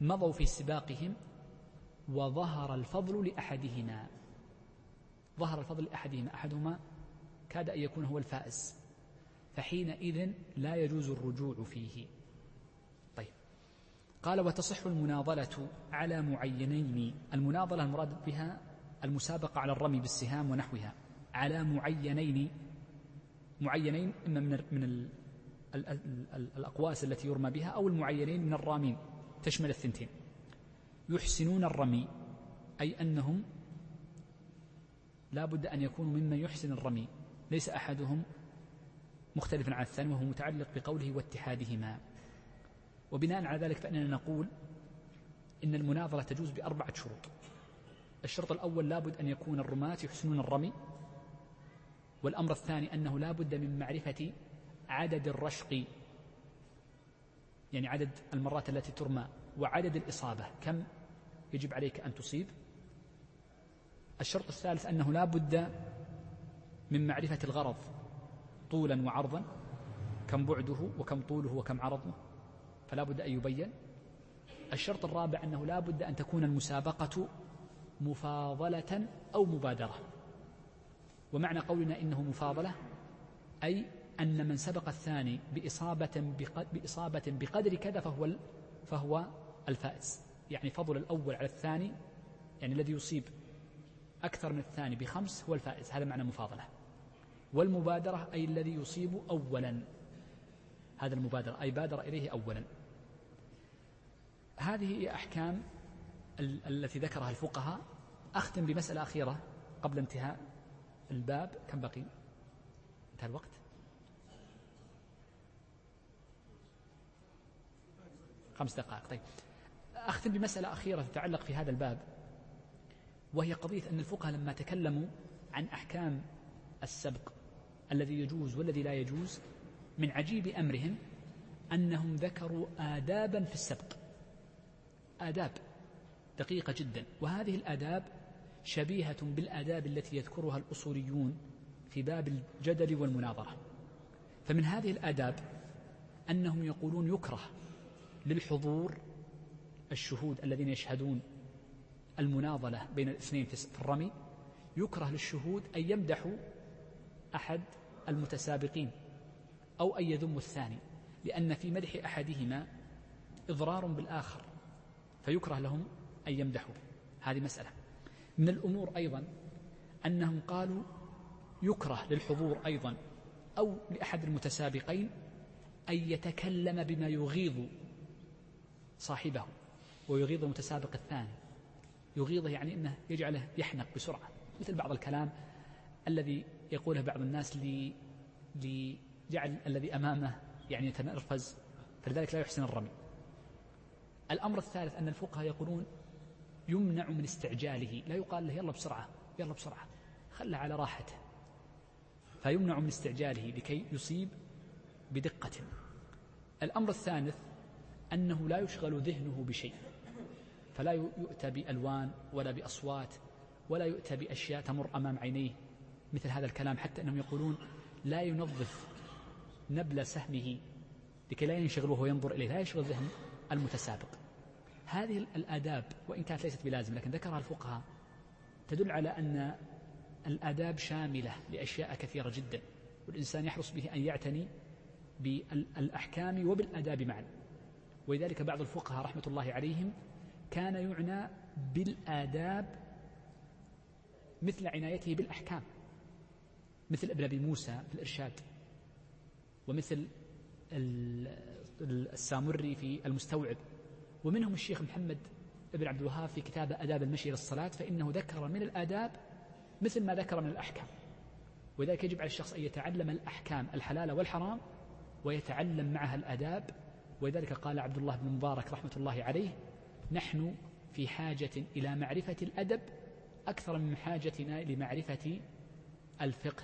مضوا في سباقهم وظهر الفضل لأحدهما. ظهر الفضل لأحدهما. أحدهما كاد أن يكون هو الفائز. فحينئذ لا يجوز الرجوع فيه. طيب. قال وتصح المناضلة على معينين. المناضلة المراد بها المسابقة على الرمي بالسهام ونحوها. على معينين. معينين إما من من ال ال ال الأقواس التي يرمى بها أو المعينين من الرامين. تشمل الثنتين. يحسنون الرمي أي أنهم لا بد أن يكونوا ممن يحسن الرمي. ليس أحدهم مختلفا عن الثاني وهو متعلق بقوله واتحادهما. وبناء على ذلك فإننا نقول إن المناظرة تجوز بأربعة شروط. الشرط الأول لابد أن يكون الرماة يحسنون الرمي والأمر الثاني أنه لا بد من معرفة عدد الرشق يعني عدد المرات التي ترمى وعدد الإصابة. كم؟ يجب عليك أن تصيب. الشرط الثالث أنه لا بد من معرفة الغرض طولا وعرضا كم بعده وكم طوله وكم عرضه فلا بد أن يبين. الشرط الرابع أنه لا بد أن تكون المسابقة مفاضلة أو مبادرة. ومعنى قولنا إنه مفاضلة أي أن من سبق الثاني بإصابة بإصابة بقدر كذا فهو فهو الفائز. يعني فضل الأول على الثاني يعني الذي يصيب أكثر من الثاني بخمس هو الفائز هذا معنى مفاضلة والمبادرة أي الذي يصيب أولا هذا المبادرة أي بادر إليه أولا. هذه هي أحكام التي ذكرها الفقهاء. أختم بمسألة أخيرة قبل انتهاء الباب. كم بقي؟ انتهى الوقت. خمس دقائق. طيب. أختم بمسألة أخيرة تتعلق في هذا الباب وهي قضية أن الفقهاء لما تكلموا عن أحكام السبق الذي يجوز والذي لا يجوز من عجيب أمرهم أنهم ذكروا آدابا في السبق. آداب دقيقة جدا. وهذه الآداب شبيهة بالآداب التي يذكرها الأصوليون في باب الجدل والمناظرة. فمن هذه الآداب أنهم يقولون يكره للحضور الشهود الذين يشهدون المناضلة بين الاثنين في الرمي يكره للشهود أن يمدحوا أحد المتسابقين أو أن يذموا الثاني لأن في مدح أحدهما إضرار بالآخر فيكره لهم أن يمدحوا. هذه مسألة. من الأمور أيضا أنهم قالوا يكره للحضور أيضا أو لأحد المتسابقين أن يتكلم بما يغيظ صاحبه. ويغيظ المتسابق الثاني. يغيظه يعني أنه يجعله يحنق بسرعة مثل بعض الكلام الذي يقوله بعض الناس لجعل الذي أمامه يعني يتنرفز فلذلك لا يحسن الرمي. الأمر الثالث أن الفقهاء يقولون يمنع من استعجاله لا يقال له يلا بسرعة يلا بسرعة خله على راحته. فيمنع من استعجاله لكي يصيب بدقة. الأمر الثالث أنه لا يشغل ذهنه بشيء. فلا يؤتى بألوان ولا بأصوات ولا يؤتى بأشياء تمر أمام عينيه. مثل هذا الكلام حتى أنهم يقولون لا ينظف نبل سهمه لكي لا ينشغل وهو ينظر إليه لا يشغل ذهن المتسابق. هذه الآداب وإن كانت ليست بلازم لكن ذكرها الفقهاء تدل على أن الآداب شاملة لأشياء كثيرة جدا والإنسان يحرص به أن يعتني بالأحكام وبالآداب معا. ولذلك بعض الفقهاء رحمة الله عليهم كان يعنى بالآداب مثل عنايته بالأحكام مثل ابن أبي موسى في الإرشاد ومثل السامري في المستوعب ومنهم الشيخ محمد بن عبد الوهاب في كتاب آداب المشي للصلاة فإنه ذكر من الآداب مثل ما ذكر من الأحكام ولذلك يجب على الشخص أن يتعلم الأحكام الحلال والحرام ويتعلم معها الآداب ولذلك قال عبد الله بن مبارك رحمة الله عليه نحن في حاجة إلى معرفة الأدب أكثر من حاجتنا لمعرفة الفقه.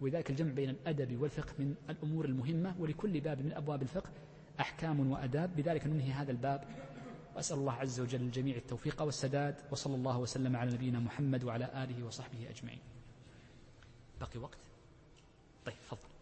ولذلك الجمع بين الأدب والفقه من الأمور المهمة ولكل باب من أبواب الفقه أحكام وأداب. بذلك ننهي هذا الباب. وأسأل الله عز وجل الجميع التوفيق والسداد وصلى الله وسلم على نبينا محمد وعلى آله وصحبه أجمعين. بقي وقت؟ طيب فضل